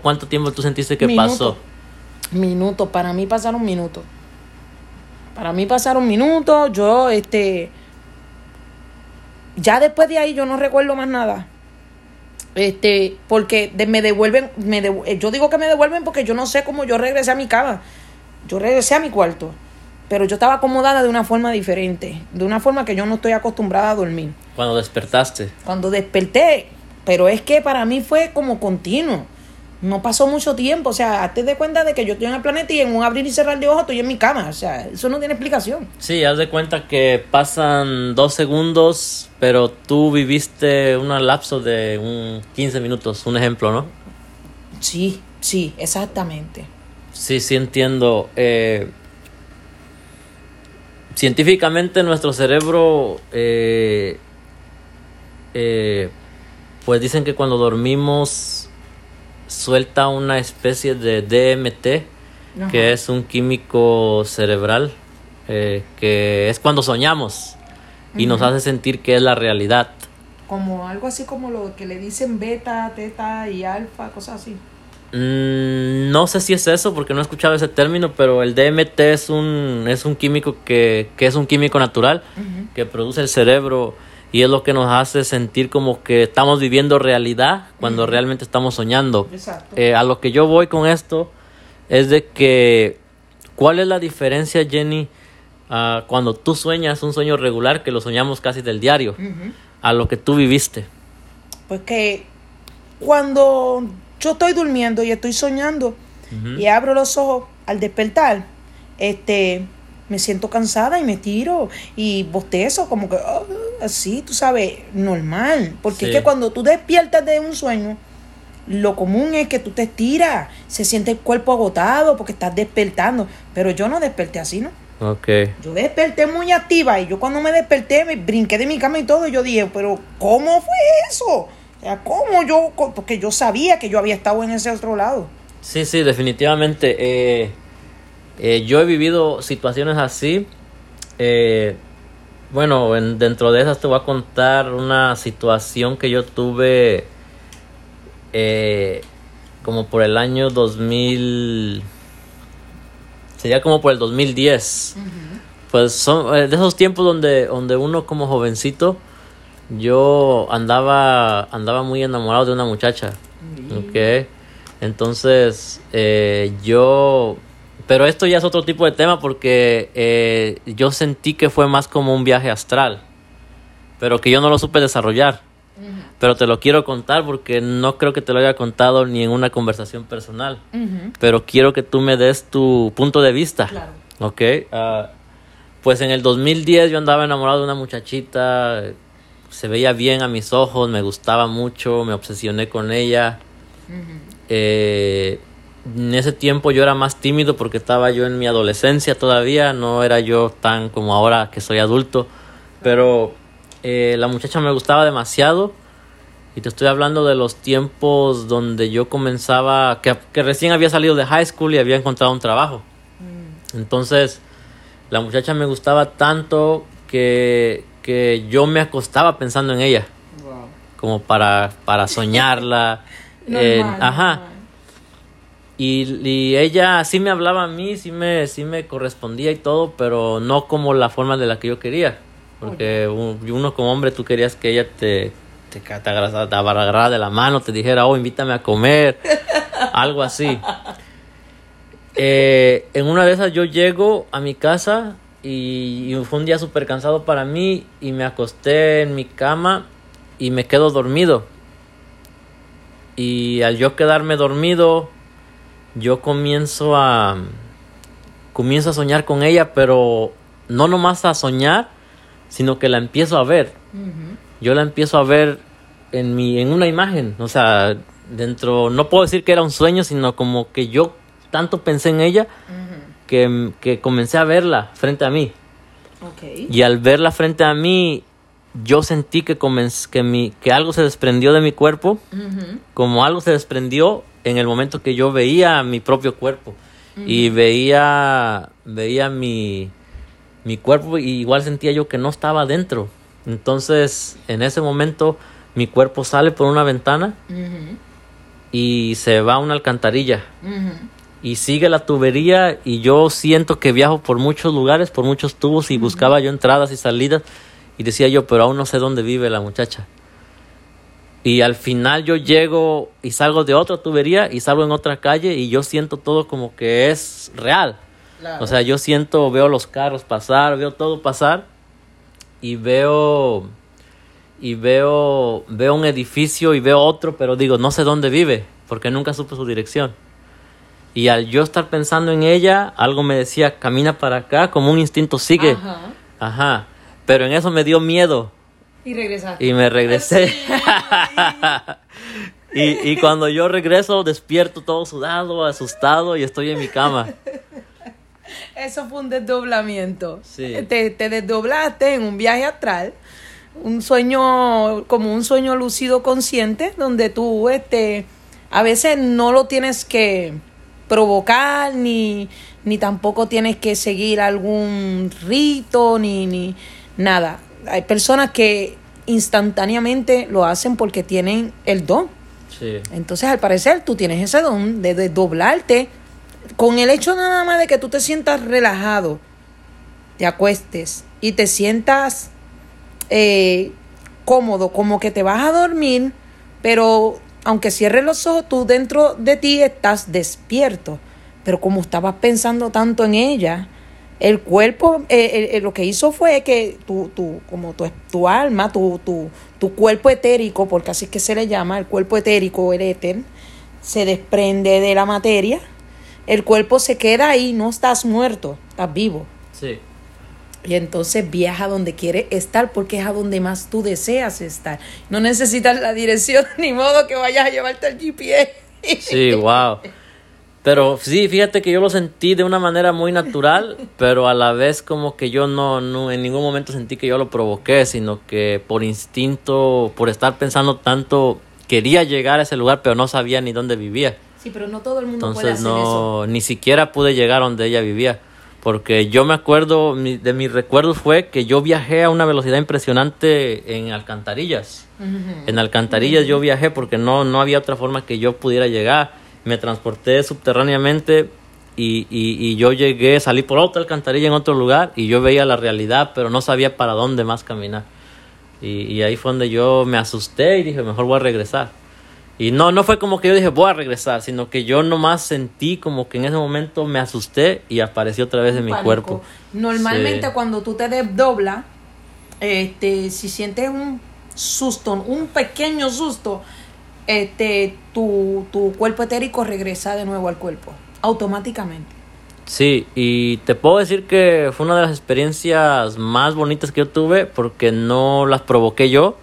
¿Cuánto tiempo tú sentiste que Minuto. pasó? Minutos, para mí pasaron minutos. Para mí pasaron minutos, yo, este, ya después de ahí yo no recuerdo más nada. Este, porque de- me devuelven, me eh, yo digo que me devuelven porque yo no sé cómo yo regresé a mi cama. Yo regresé a mi cuarto, pero yo estaba acomodada de una forma diferente, de una forma que yo no estoy acostumbrada a dormir. Cuando despertaste. Cuando desperté, pero es que para mí fue como continuo. No pasó mucho tiempo, o sea, hazte de cuenta de que yo estoy en el planeta y en un abrir y cerrar de ojos estoy en mi cama, o sea, eso no tiene explicación. Sí, haz de cuenta que pasan dos segundos, pero tú viviste un lapso de un 15 minutos, un ejemplo, ¿no? Sí, sí, exactamente. Sí, sí entiendo. Eh, científicamente nuestro cerebro, eh, eh, pues dicen que cuando dormimos suelta una especie de DMT Ajá. que es un químico cerebral, eh, que es cuando soñamos y nos hace sentir que es la realidad. Como algo así como lo que le dicen beta, teta y alfa, cosas así. Mm, no sé si es eso porque no he escuchado ese término, pero el DMT es un, es un químico que, que es un químico natural que produce el cerebro y es lo que nos hace sentir como que estamos viviendo realidad cuando realmente estamos soñando. Exacto. Eh, a lo que yo voy con esto es de que, ¿cuál es la diferencia, Jenny, ah, cuando tú sueñas un sueño regular, que lo soñamos casi del diario, a lo que tú viviste? Pues que cuando yo estoy durmiendo y estoy soñando y abro los ojos al despertar, este, me siento cansada y me tiro y bostezo como que ah, así, tú sabes, normal. Porque Sí. es que cuando tú despiertas de un sueño, lo común es que tú te estiras, se siente el cuerpo agotado porque estás despertando. Pero yo no desperté así, ¿no? Ok. Yo desperté muy activa y yo cuando me desperté me brinqué de mi cama y todo y yo dije, pero ¿cómo fue eso? O sea, ¿cómo yo? Porque yo sabía que yo había estado en ese otro lado. Sí, sí, definitivamente. eh, eh, yo he vivido situaciones así. eh, bueno, en- dentro de esas te voy a contar una situación que yo tuve eh, como por el año 2000. Sería como por el 2010. Pues son de esos tiempos donde, donde uno como jovencito, yo andaba, andaba muy enamorado de una muchacha. Ok. Entonces, eh, yo... Pero esto ya es otro tipo de tema porque eh, yo sentí que fue más como un viaje astral. Pero que yo no lo supe desarrollar. Pero te lo quiero contar porque no creo que te lo haya contado ni en una conversación personal. Pero quiero que tú me des tu punto de vista. Claro. Ok. ah, pues en el 2010 yo andaba enamorado de una muchachita. Se veía bien a mis ojos, me gustaba mucho, me obsesioné con ella. Eh, en ese tiempo yo era más tímido porque estaba yo en mi adolescencia todavía, no era yo tan como ahora que soy adulto, pero eh, la muchacha me gustaba demasiado y te estoy hablando de los tiempos donde yo comenzaba, que, que recién había salido de high school y había encontrado un trabajo. Entonces, la muchacha me gustaba tanto que, que yo me acostaba pensando en ella, como para, para soñarla. eh, Normal, ajá. normal. Y, y ella sí me hablaba a mí, sí me, sí me correspondía y todo, pero no como la forma de la que yo quería. Porque un- uno como hombre tú querías que ella te, te, te agarrara te agarrara de la mano, te dijera, oh, invítame a comer, algo así. Eh, en una de esas yo llego a mi casa y, y fue un día súper cansado para mí y me acosté en mi cama y me quedo dormido. Y al yo quedarme dormido, yo comienzo a comienzo a soñar con ella, pero no nomás a soñar, sino que la empiezo a ver. Yo la empiezo a ver en mi en una imagen, o sea, dentro no puedo decir que era un sueño, sino como que yo tanto pensé en ella que, que comencé a verla frente a mí. Y al verla frente a mí, yo sentí que, comenz- que, mi, que algo se desprendió de mi cuerpo, como algo se desprendió en el momento que yo veía mi propio cuerpo. Y veía, veía mi, mi cuerpo y igual sentía yo que no estaba dentro. Entonces, en ese momento, mi cuerpo sale por una ventana y se va a una alcantarilla y sigue la tubería y yo siento que viajo por muchos lugares, por muchos tubos y buscaba yo entradas y salidas y decía yo, pero aún no sé dónde vive la muchacha. Y al final yo llego y salgo de otra tubería y salgo en otra calle y yo siento todo como que es real. Claro. O sea, yo siento, veo los carros pasar, veo todo pasar y veo y veo veo un edificio y veo otro, pero digo, no sé dónde vive porque nunca supe su dirección. Y al yo estar pensando en ella, algo me decía, camina para acá, como un instinto sigue. Ajá. Ajá. Pero en eso me dio miedo Y regresaste. y me regresé. y, y cuando yo regreso, despierto todo sudado, asustado y estoy en mi cama. Eso fue un desdoblamiento. Sí. Te, te desdoblaste en un viaje astral, un sueño, como un sueño lúcido consciente, donde tú, este, a veces no lo tienes que, provocar, ni, ni tampoco tienes que seguir algún rito, ni, ni nada. Hay personas que instantáneamente lo hacen porque tienen el don. Sí. Entonces, al parecer, tú tienes ese don de, de doblarte. Con el hecho nada más de que tú te sientas relajado, te acuestes y te sientas eh, cómodo, como que te vas a dormir, pero aunque cierres los ojos, tú dentro de ti estás despierto. Pero como estabas pensando tanto en ella, el cuerpo, eh, eh, eh, lo que hizo fue que tu, tu, como tu, tu alma, tu, tu, tu cuerpo etérico, porque así es que se le llama, el cuerpo etérico, el éter, se desprende de la materia, el cuerpo se queda ahí, no estás muerto, estás vivo. Sí. Y entonces viaja donde quiere estar porque es a donde más tú deseas estar. No necesitas la dirección, ni modo que vayas a llevarte el GPS. Sí, wow. Pero sí, fíjate que yo lo sentí de una manera muy natural, pero a la vez como que yo no, no en ningún momento sentí que yo lo provoqué, sino que por instinto, por estar pensando tanto, quería llegar a ese lugar, pero no sabía ni dónde vivía. Sí, pero no todo el mundo puede Entonces hacer no, eso. ni siquiera pude llegar a donde ella vivía. Porque yo me acuerdo, mi- de mis recuerdos fue que yo viajé a una velocidad impresionante en alcantarillas. En alcantarillas yo viajé porque no, no había otra forma que yo pudiera llegar. Me transporté subterráneamente y, y, y yo llegué, salí por otra alcantarilla en otro lugar y yo veía la realidad, pero no sabía para dónde más caminar. Y, y ahí fue donde yo me asusté y dije, mejor voy a regresar. Y no, no fue como que yo dije, voy a regresar, sino que yo nomás sentí como que en ese momento me asusté y apareció otra vez en mi pánico. cuerpo. Normalmente Sí. cuando tú te desdoblas, este, si sientes un susto, un pequeño susto, este, tu, tu cuerpo etérico regresa de nuevo al cuerpo, automáticamente. Sí, y te puedo decir que fue una de las experiencias más bonitas que yo tuve porque no las provoqué yo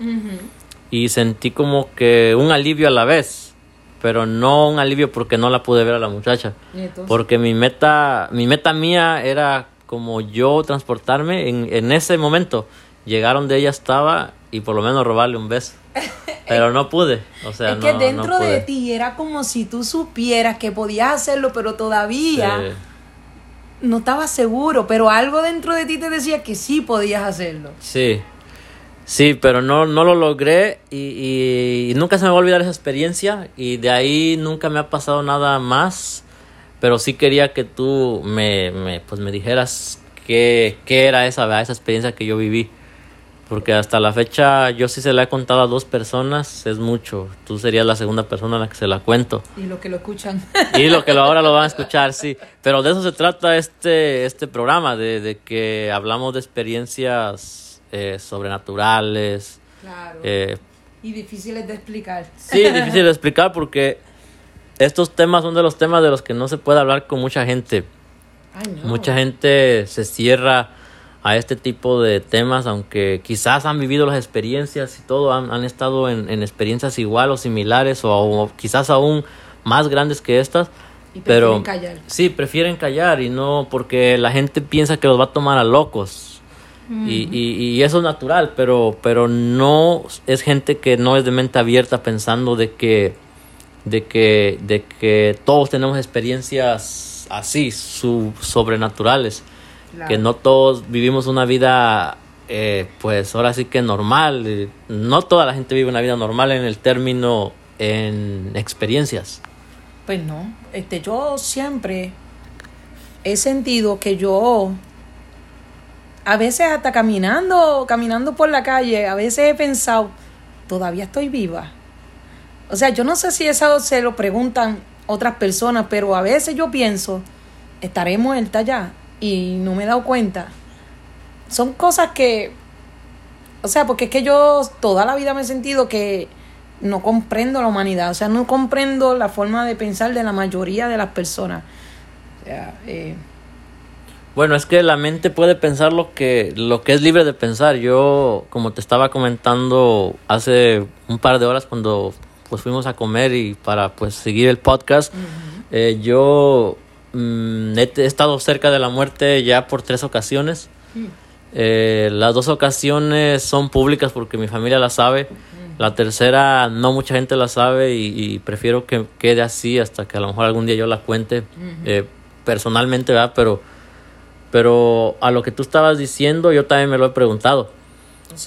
y sentí como que un alivio a la vez, pero no un alivio porque no la pude ver a la muchacha. Porque mi meta, mi meta mía era como yo transportarme en, en ese momento, llegar donde ella estaba y por lo menos robarle un beso. Pero no pude, o sea, es que no dentro de pude. ti era como si tú supieras que podías hacerlo, pero todavía Sí. no estabas seguro, pero algo dentro de ti te decía que sí podías hacerlo. Sí, sí, pero no, no lo logré y, y- y nunca se me va a olvidar esa experiencia y de ahí nunca me ha pasado nada más, pero sí quería que tú me, me, pues me dijeras qué, qué era esa, ¿verdad? esa experiencia que yo viví. Porque hasta la fecha yo sí se la he contado a dos personas, es mucho. Tú serías la segunda persona a la que se la cuento. Y los que lo escuchan. Y lo que lo, ahora lo van a escuchar, sí. Pero de eso se trata este, este programa, de, de que hablamos de experiencias eh, sobrenaturales. claro. Eh, y difíciles de explicar. sí, difícil de explicar porque estos temas son de los temas de los que no se puede hablar con mucha gente. Ay, no. Mucha gente se cierra a este tipo de temas, aunque quizás han vivido las experiencias y todo, han, han estado en, en experiencias igual o similares o, o quizás aún más grandes que estas. Y pero prefieren callar. sí, prefieren callar y no porque la gente piensa que los va a tomar a locos. y, y, y eso es natural, pero, pero no es gente que no es de mente abierta pensando de que, de que, de que todos tenemos experiencias así, su, sobrenaturales Claro. que no todos vivimos una vida, eh, pues ahora sí que normal. eh, No toda la gente vive una vida normal en el término en experiencias. Pues no, este, yo siempre he sentido que yo, a veces hasta caminando, caminando por la calle, a veces he pensado, todavía estoy viva. O sea, yo no sé si eso se lo preguntan otras personas, pero a veces yo pienso, estaré muerta ya y no me he dado cuenta. Son cosas que, o sea, porque es que yo toda la vida me he sentido que no comprendo la humanidad, o sea, no comprendo la forma de pensar de la mayoría de las personas. O sea, eh, Bueno, es que la mente puede pensar lo que, lo que es libre de pensar. Yo, como te estaba comentando hace un par de horas cuando pues fuimos a comer y para pues seguir el podcast, eh, yo mm, he, he estado cerca de la muerte ya por tres ocasiones. Eh, las dos ocasiones son públicas porque mi familia la sabe. La tercera no mucha gente la sabe y, prefiero que quede así hasta que a lo mejor algún día yo la cuente eh, personalmente, ¿verdad? Pero, pero a lo que tú estabas diciendo yo también me lo he preguntado.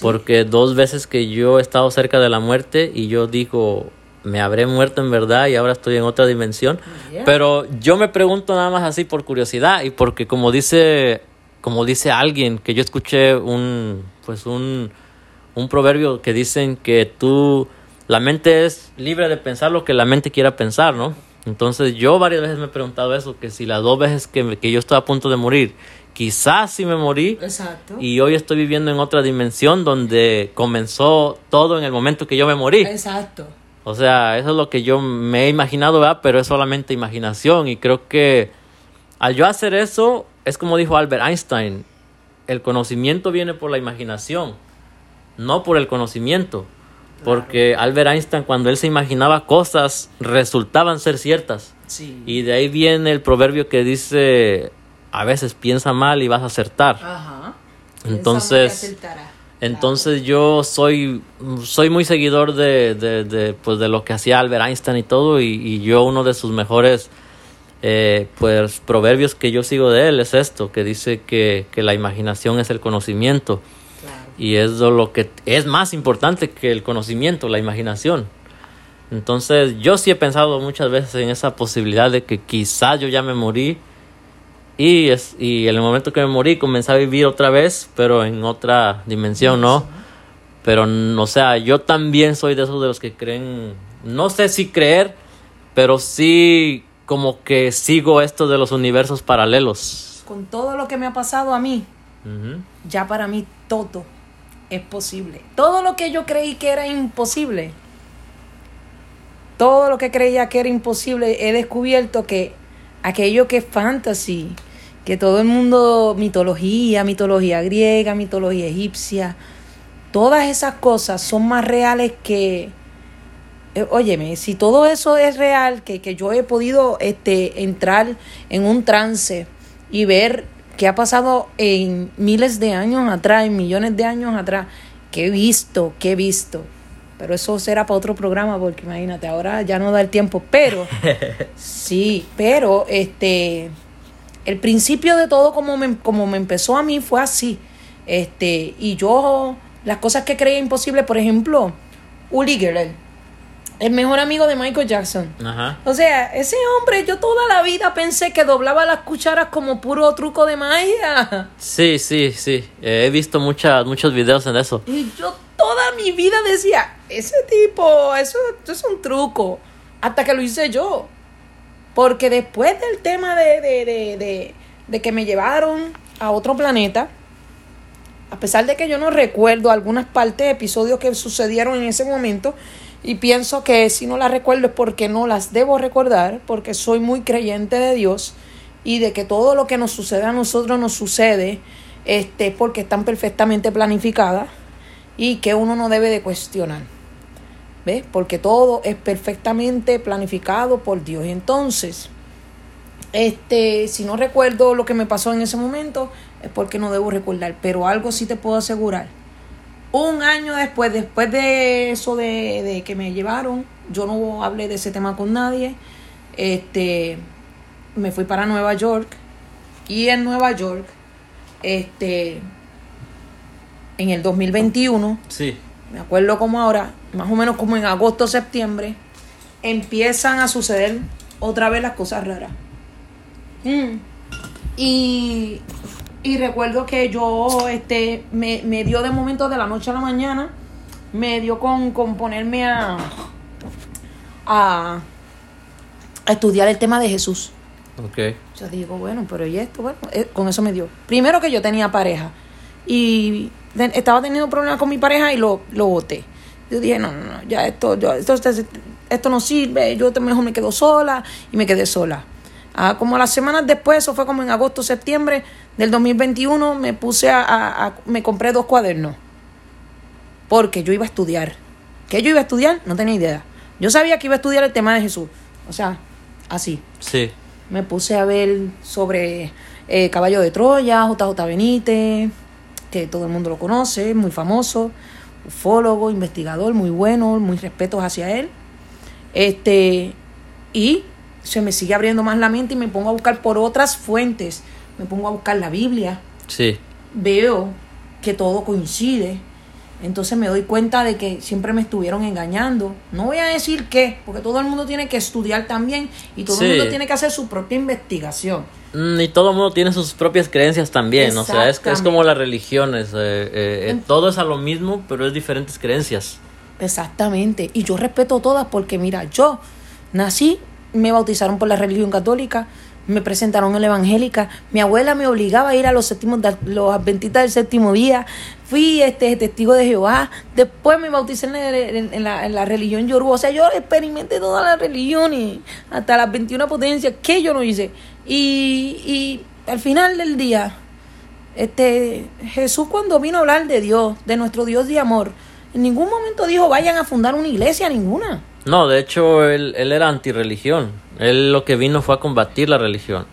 Porque dos veces que yo he estado cerca de la muerte y yo digo, me habré muerto en verdad y ahora estoy en otra dimensión. Pero yo me pregunto nada más así por curiosidad y porque como dice, como dice alguien que yo escuché un, pues un, un proverbio que dicen que tú, la mente es libre de pensar lo que la mente quiera pensar, ¿no? Entonces yo varias veces me he preguntado eso, que si las dos veces que, que yo estoy a punto de morir, quizás sí me morí Exacto. y hoy estoy viviendo en otra dimensión donde comenzó todo en el momento que yo me morí. Exacto. O sea, eso es lo que yo me he imaginado, ¿verdad? Pero es solamente imaginación y creo que al yo hacer eso, es como dijo Albert Einstein, el conocimiento viene por la imaginación, no por el conocimiento. Porque Albert Einstein, cuando él se imaginaba cosas, resultaban ser ciertas. Sí. Y de ahí viene el proverbio que dice, a veces piensa mal y vas a acertar. Ajá. Entonces, entonces yo soy, soy muy seguidor de, de, de, pues de lo que hacía Albert Einstein y todo, y, y yo uno de sus mejores eh, pues, proverbios que yo sigo de él es esto, que dice que, que la imaginación es el conocimiento. Y es lo que es más importante que el conocimiento, la imaginación. Entonces yo sí he pensado muchas veces en esa posibilidad de que quizás yo ya me morí y, es, y en el momento que me morí comencé a vivir otra vez, pero en otra dimensión, ¿no? Pero, o sea, yo también soy de esos de los que creen, no sé si creer, pero sí como que sigo esto de los universos paralelos. Con todo lo que me ha pasado a mí, ya para mí todo es posible. Todo lo que yo creí que era imposible, todo lo que creía que era imposible, he descubierto que aquello que es fantasy, que todo el mundo, mitología, mitología griega, mitología egipcia, todas esas cosas son más reales que, eh, óyeme, si todo eso es real, que, que yo he podido este, entrar en un trance y ver qué ha pasado en miles de años atrás, en millones de años atrás, que he visto, que he visto. Pero eso será para otro programa, porque imagínate, ahora ya no da el tiempo. Pero, sí, pero este el principio de todo como me, como me empezó a mí fue así. Este, y yo, las cosas que creía imposible, por ejemplo, Uli Geller, el mejor amigo de Michael Jackson. O sea, ese hombre, yo toda la vida pensé que doblaba las cucharas como puro truco de magia. Sí, sí, sí. Eh, he visto muchas, muchos videos en eso. Y yo toda mi vida decía, ese tipo, eso, eso es un truco. Hasta que lo hice yo. Porque después del tema de, de, de, de, que me llevaron a otro planeta, a pesar de que yo no recuerdo algunas partes, episodios que sucedieron en ese momento, y pienso que si no las recuerdo es porque no las debo recordar, porque soy muy creyente de Dios y de que todo lo que nos sucede a nosotros nos sucede este, porque están perfectamente planificadas y que uno no debe de cuestionar. Porque todo es perfectamente planificado por Dios. Entonces, este, si no recuerdo lo que me pasó en ese momento, es porque no debo recordar. Pero algo sí te puedo asegurar. Un año después, después de eso de, de que me llevaron, yo no hablé de ese tema con nadie. Este, me fui para Nueva York. Y en Nueva York, este, en el 2021, sí me acuerdo como ahora, más o menos como en agosto, septiembre, empiezan a suceder otra vez las cosas raras. Mm. Y, y recuerdo que yo, este, me, me, dio de momento de la noche a la mañana, me dio con, con ponerme a, a, a estudiar el tema de Jesús. Ok. Yo digo, bueno, pero ¿y esto? Bueno, eh, con eso me dio. Primero que yo tenía pareja. Y estaba teniendo problemas con mi pareja y lo, lo boté. Yo dije, no, no, no, ya esto, yo, esto, esto no sirve, yo mejor me quedo sola y me quedé sola. Ah, como las semanas después, eso fue como en agosto, septiembre del 2021, me puse a, a, me compré dos cuadernos. Porque yo iba a estudiar. ¿Qué yo iba a estudiar? No tenía idea. Yo sabía que iba a estudiar el tema de Jesús. O sea, así. Sí. Me puse a ver sobre eh, Caballo de Troya, JJ Benítez, que todo el mundo lo conoce, muy famoso. ufólogo, investigador, muy bueno, muy respetos hacia él. Este, y se me sigue abriendo más la mente y me pongo a buscar por otras fuentes. Me pongo a buscar la Biblia. Sí. Veo que todo coincide. Entonces me doy cuenta de que siempre me estuvieron engañando. No voy a decir qué, porque todo el mundo tiene que estudiar también y todo el mundo tiene que hacer su propia investigación. Mm, Y todo el mundo tiene sus propias creencias también, o sea, es, es como las religiones, eh, eh, eh, todo es a lo mismo, pero es diferentes creencias. Exactamente. Y yo respeto todas porque, mira, yo nací, me bautizaron por la religión católica, me presentaron en la evangélica, mi abuela me obligaba a ir a los séptimos, adventistas del séptimo día, fui este testigo de Jehová, después me bauticé en la, en- la- la religión yoruba, o sea, yo experimenté todas las religiones, hasta las 21 potencias, que yo no hice. Y, y al final del día, este Jesús cuando vino a hablar de Dios, de nuestro Dios de amor, en ningún momento dijo vayan a fundar una iglesia ninguna. No, de hecho, él, él era antirreligión, él lo que vino fue a combatir la religión,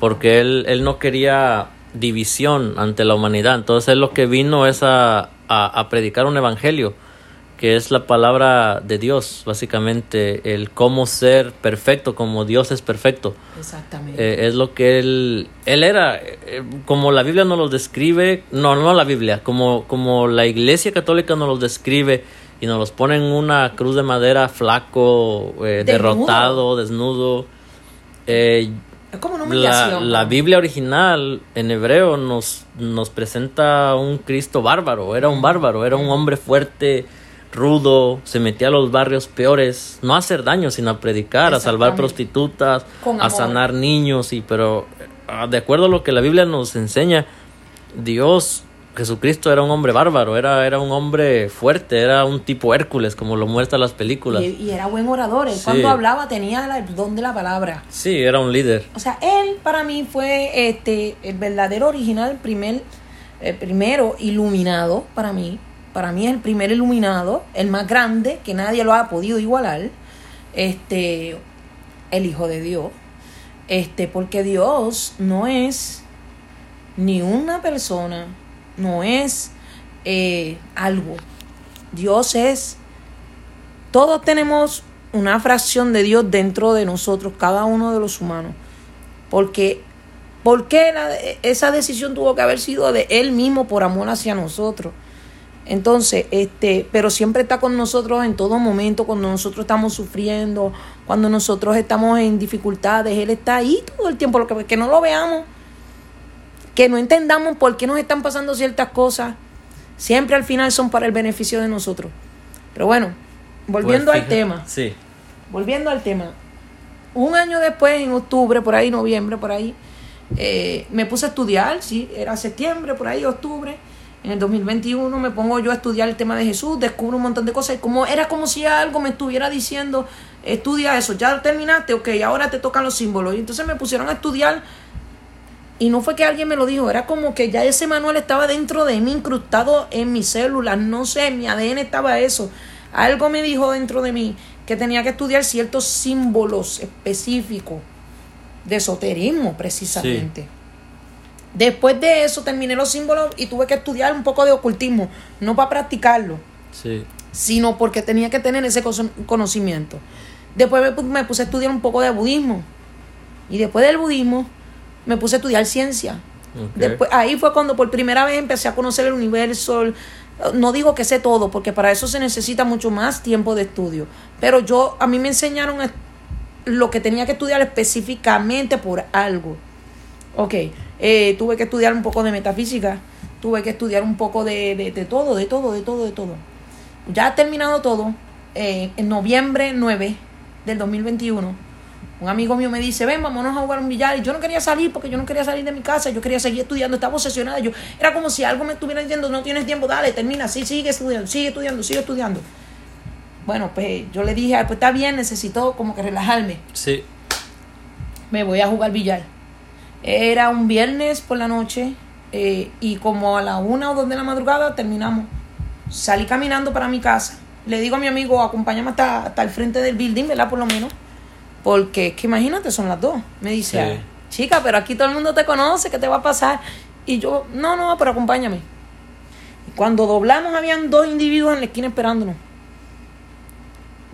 porque él, él no quería división ante la humanidad, entonces él lo que vino es a, a, a predicar un evangelio, que es la palabra de Dios, básicamente, el cómo ser perfecto, como Dios es perfecto. Exactamente. Eh, es lo que él, él era, eh, como la Biblia nos lo describe, no, no la Biblia, como, como la Iglesia Católica nos los describe y nos los pone en una cruz de madera flaco, eh, derrotado, desnudo. Eh, como una la, la ¿no? Biblia original en hebreo nos, nos presenta un Cristo bárbaro, era un bárbaro, era un hombre fuerte, rudo, se metía a los barrios peores, no a hacer daño, sino a predicar, a salvar prostitutas, a sanar niños, y pero ah, de acuerdo a lo que la Biblia nos enseña, Dios, Jesucristo era un hombre bárbaro, era, era un hombre fuerte, era un tipo Hércules, como lo muestran las películas. y, y era buen orador. Él Sí. Cuando hablaba tenía el don de la palabra. Sí, era un líder. O sea, él para mí fue este el verdadero original, primer, el primero iluminado para mí. Para mí es el primer iluminado, el más grande, que nadie lo ha podido igualar. Este, el Hijo de Dios. Este, porque Dios no es ni una persona, no es eh, algo. Dios es todos tenemos una fracción de Dios dentro de nosotros, cada uno de los humanos. Porque, ¿por qué esa decisión tuvo que haber sido de Él mismo por amor hacia nosotros? Entonces, este, pero siempre está con nosotros en todo momento, cuando nosotros estamos sufriendo, cuando nosotros estamos en dificultades, Él está ahí todo el tiempo, lo que, que no lo veamos, que no entendamos por qué nos están pasando ciertas cosas, siempre al final son para el beneficio de nosotros. Pero bueno, volviendo Pues, al tema, Sí. volviendo al tema, un año después, en octubre, por ahí, noviembre, por ahí, eh, me puse a estudiar, sí, era septiembre, por ahí, octubre. En el 2021 me pongo yo a estudiar el tema de Jesús, descubro un montón de cosas y como era como si algo me estuviera diciendo, estudia eso, ya terminaste, ok, ahora te tocan los símbolos. Y entonces me pusieron a estudiar y no fue que alguien me lo dijo, era como que ya ese manual estaba dentro de mí, incrustado en mis células, no sé, en mi ADN estaba eso. Algo me dijo dentro de mí que tenía que estudiar ciertos símbolos específicos de esoterismo, precisamente. Después de eso terminé los símbolos y tuve que estudiar un poco de ocultismo, no para practicarlo, Sí. sino porque tenía que tener ese conocimiento. Después me, pu- me puse a estudiar un poco de budismo. Y después del budismo me puse a estudiar ciencia. Después, ahí fue cuando por primera vez empecé a conocer el universo. el- no digo que sé todo, porque para eso se necesita mucho más tiempo de estudio. Pero yo, a mí me enseñaron lo que tenía que estudiar específicamente por algo. Ok, eh, tuve que estudiar un poco de metafísica, tuve que estudiar un poco de, de, de todo, de todo, de todo, de todo. Ya terminado todo, eh, en noviembre 9 del 2021, un amigo mío me dice, ven, vámonos a jugar un billar. Y yo no quería salir porque yo no quería salir de mi casa, yo quería seguir estudiando, estaba obsesionada. Yo, era como si algo me estuviera diciendo, no tienes tiempo, dale, termina, sí, sigue estudiando, sigue estudiando, sigue estudiando. Bueno, pues yo le dije, "Ah, pues está bien, necesito como que relajarme Sí. me voy a jugar billar. Era un viernes por la noche eh, y como a la una o dos de la madrugada terminamos. Salí caminando para mi casa. Le digo a mi amigo, acompáñame hasta, hasta el frente del building, ¿verdad? Por lo menos. Porque es que imagínate, son las dos. Me dice, Sí. "Ah, chica, pero aquí todo el mundo te conoce, ¿qué te va a pasar? Y yo, no, no, pero acompáñame. Y Cuando doblamos habían dos individuos en la esquina esperándonos.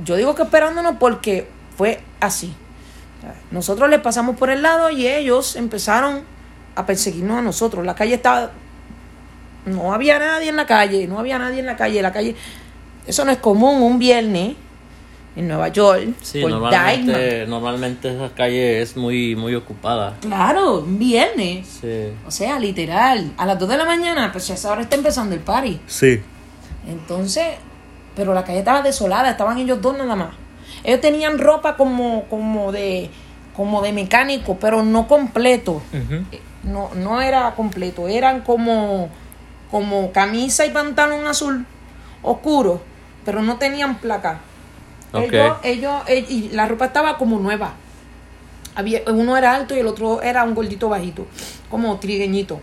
Yo digo que esperándonos porque fue así. Nosotros les pasamos por el lado y ellos empezaron a perseguirnos a nosotros. La calle estaba... No había nadie en la calle, no había nadie en la calle. La calle... Eso no es común un viernes en Nueva York. Sí, por normalmente, normalmente esa calle es muy, muy ocupada. Claro, un viernes. Sí. O sea, literal. A las 2 de la mañana, pues ya ahora está empezando el party. Sí. Entonces, pero la calle estaba desolada, estaban ellos dos nada más. Ellos tenían ropa como, como de como de mecánico, pero no completo. Eh, No, no era completo, eran como, como camisa y pantalón azul oscuro, pero no tenían placa. Ellos, ellos, eh, y la ropa estaba como nueva. Había, uno era alto y el otro era un gordito bajito, como trigueñito.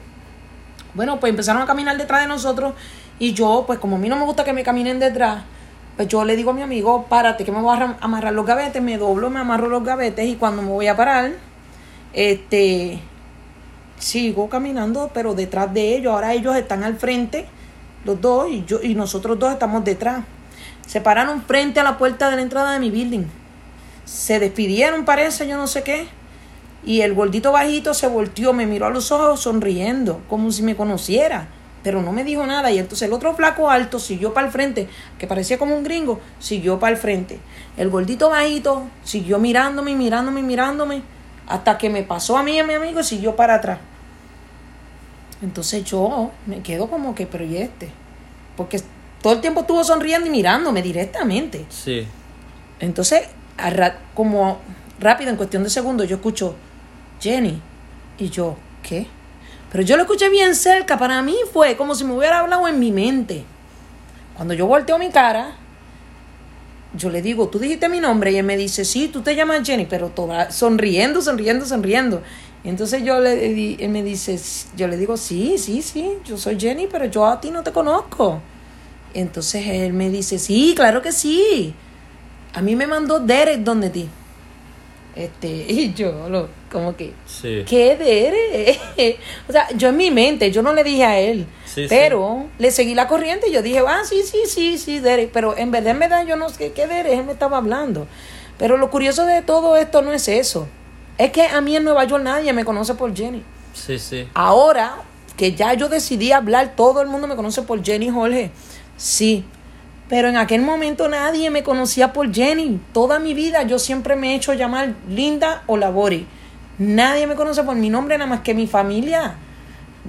Bueno, pues empezaron a caminar detrás de nosotros y yo, pues como a mí no me gusta que me caminen detrás, pues yo le digo a mi amigo, párate, que me voy a amarrar los gavetes, me doblo, me amarro los gavetes y cuando me voy a parar, este, sigo caminando, pero detrás de ellos, ahora ellos están al frente, los dos, y yo y nosotros dos estamos detrás. Se pararon frente a la puerta de la entrada de mi building. Se despidieron, parece, yo no sé qué. Y el gordito bajito se volteó, me miró a los ojos sonriendo, como si me conociera, pero no me dijo nada. Y entonces el otro flaco alto siguió para el frente, que parecía como un gringo, siguió para el frente. El gordito bajito siguió mirándome, mirándome, mirándome, hasta que me pasó a mí y a mi amigo y siguió para atrás. Entonces yo me quedo como que, pero ¿y este? Porque todo el tiempo estuvo sonriendo y mirándome directamente. Sí. Entonces, como rápido, en cuestión de segundos, yo escucho, Jenny. Y yo, ¿qué? Pero yo lo escuché bien cerca. Para mí fue como si me hubiera hablado en mi mente. Cuando yo volteo mi cara, yo le digo, tú dijiste mi nombre. Y él me dice, sí, tú te llamas Jenny. Pero toda, sonriendo, sonriendo, sonriendo. Entonces yo le di- él me dice, yo le digo, sí, sí, sí, yo soy Jenny, pero yo a ti no te conozco. Entonces él me dice, sí, claro que sí. A mí me mandó Derek donde ti. Este, y yo lo, como que, Sí. ¿qué Derek? o sea, yo en mi mente, yo no le dije a él. Sí, sí. pero le seguí la corriente y yo dije, ah, sí, sí, sí, sí, Derek. Pero en verdad, en verdad, yo no sé qué Derek él me estaba hablando. Pero lo curioso de todo esto no es eso. Es que a mí en Nueva York nadie me conoce por Jenny. Sí, sí. Ahora que ya yo decidí hablar, todo el mundo me conoce por Jenny Jorge. Sí. Pero en aquel momento nadie me conocía por Jenny. Toda mi vida yo siempre me he hecho llamar Linda o Labori. Nadie me conoce por mi nombre nada más que mi familia.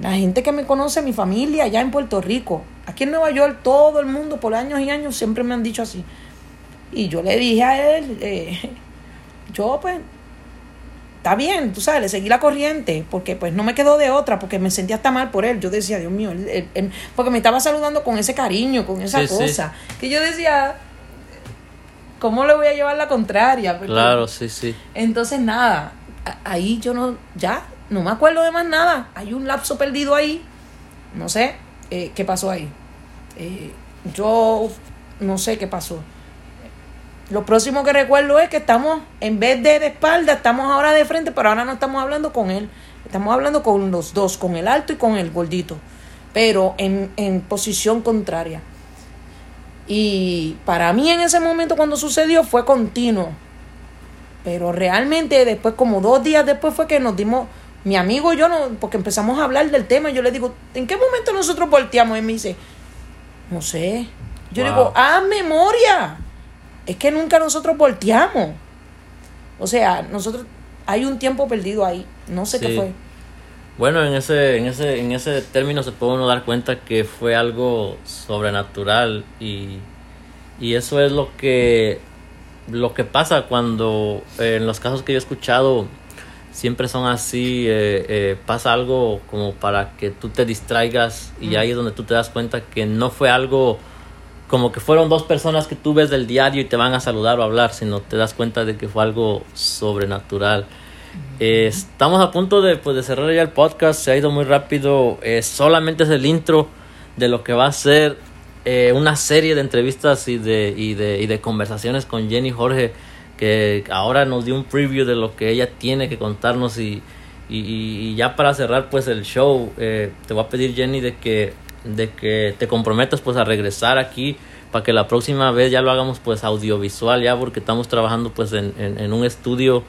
La gente que me conoce, mi familia, allá en Puerto Rico. Aquí en Nueva York, todo el mundo por años y años siempre me han dicho así. Y yo le dije a él, eh, yo pues está bien, tú sabes, le seguí la corriente, porque pues no me quedó de otra, porque me sentía hasta mal por él. Yo decía, Dios mío, él- él- él- porque me estaba saludando con ese cariño, con esa Sí, sí. cosa, que yo decía, ¿cómo le voy a llevar la contraria? Porque- Claro, sí, sí. Entonces, nada, ahí yo no, ya, no me acuerdo de más nada. Hay un lapso perdido ahí, no sé eh, qué pasó ahí. Eh, yo no sé qué pasó. Lo próximo que recuerdo es que estamos, en vez de de espalda, estamos ahora de frente, pero ahora no estamos hablando con él. Estamos hablando con los dos, con el alto y con el gordito, pero en, en posición contraria. Y para mí en ese momento cuando sucedió fue continuo. Pero realmente después, como dos días después, fue que nos dimos, mi amigo y yo, no, porque empezamos a hablar del tema. y Yo le digo, ¿en qué momento nosotros volteamos? Y él me dice, no sé. Yo Wow. digo, ah, memoria. Es que nunca nosotros volteamos. O sea, nosotros, hay un tiempo perdido ahí. No sé qué fue. Bueno, en ese, en ese, en ese término se puede uno dar cuenta que fue algo sobrenatural y, y eso es lo que lo que pasa cuando eh, en los casos que yo he escuchado siempre son así, eh, eh, pasa algo como para que tú te distraigas y ahí es donde tú te das cuenta que no fue algo como que fueron dos personas que tú ves del diario y te van a saludar o hablar, sino te das cuenta de que fue algo sobrenatural. Eh, estamos a punto de, pues, de cerrar ya el podcast, se ha ido muy rápido, eh, solamente es el intro de lo que va a ser eh, una serie de entrevistas y de, y, de, y de conversaciones con Jenny Jorge, que ahora nos dio un preview de lo que ella tiene que contarnos y, y, y- ya para cerrar pues el show, eh, te voy a pedir Jenny de que de que te comprometas pues a regresar aquí para que la próxima vez ya lo hagamos pues audiovisual ya porque estamos trabajando pues en, en, un estudio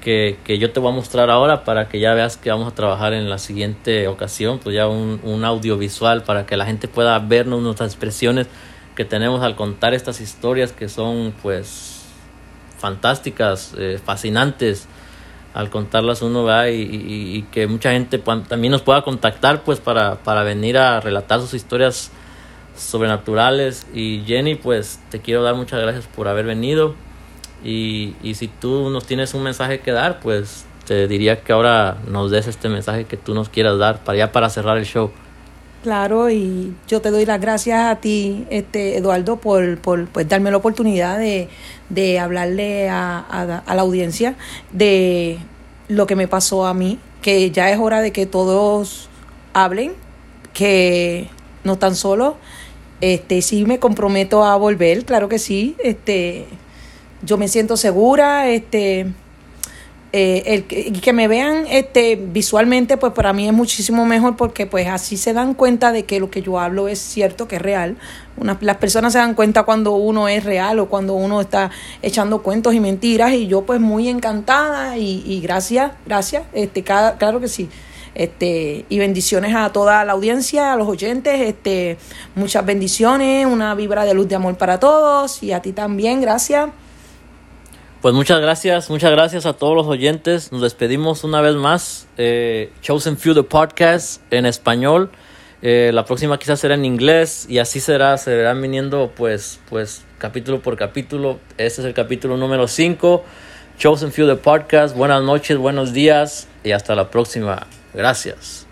que, que, yo te voy a mostrar ahora para que ya veas que vamos a trabajar en la siguiente ocasión pues ya un, un audiovisual para que la gente pueda vernos nuestras expresiones que tenemos al contar estas historias que son pues fantásticas, eh, fascinantes al contarlas uno va y, y, que mucha gente también nos pueda contactar pues para, para venir a relatar sus historias sobrenaturales. Y Jenny pues te quiero dar muchas gracias por haber venido. Y, y si tú nos tienes un mensaje que dar pues te diría que ahora nos des este mensaje que tú nos quieras dar para ya para cerrar el show. Claro, y yo te doy las gracias a ti, este Eduardo, por, por pues, darme la oportunidad de, de hablarle a, a, la audiencia de lo que me pasó a mí, que ya es hora de que todos hablen, que no están solos. Este, sí me comprometo a volver, claro que sí. Este, yo me siento segura, este, eh, el que, me vean este visualmente pues para mí es muchísimo mejor porque pues así se dan cuenta de que lo que yo hablo es cierto que es real. Las personas se dan cuenta cuando uno es real o cuando uno está echando cuentos y mentiras y yo pues muy encantada y, y gracias gracias. Este cada, claro que sí. Este y bendiciones a toda la audiencia a los oyentes. Este muchas bendiciones una vibra de luz de amor para todos y a ti también gracias pues muchas gracias, muchas gracias a todos los oyentes. Nos despedimos una vez más. Eh, Chosen Few the Podcast en español. Eh, la próxima quizás será en inglés y así será, se verán viniendo pues, pues capítulo por capítulo. Este es el capítulo número 5. Chosen Few the Podcast. Buenas noches, buenos días y hasta la próxima. Gracias.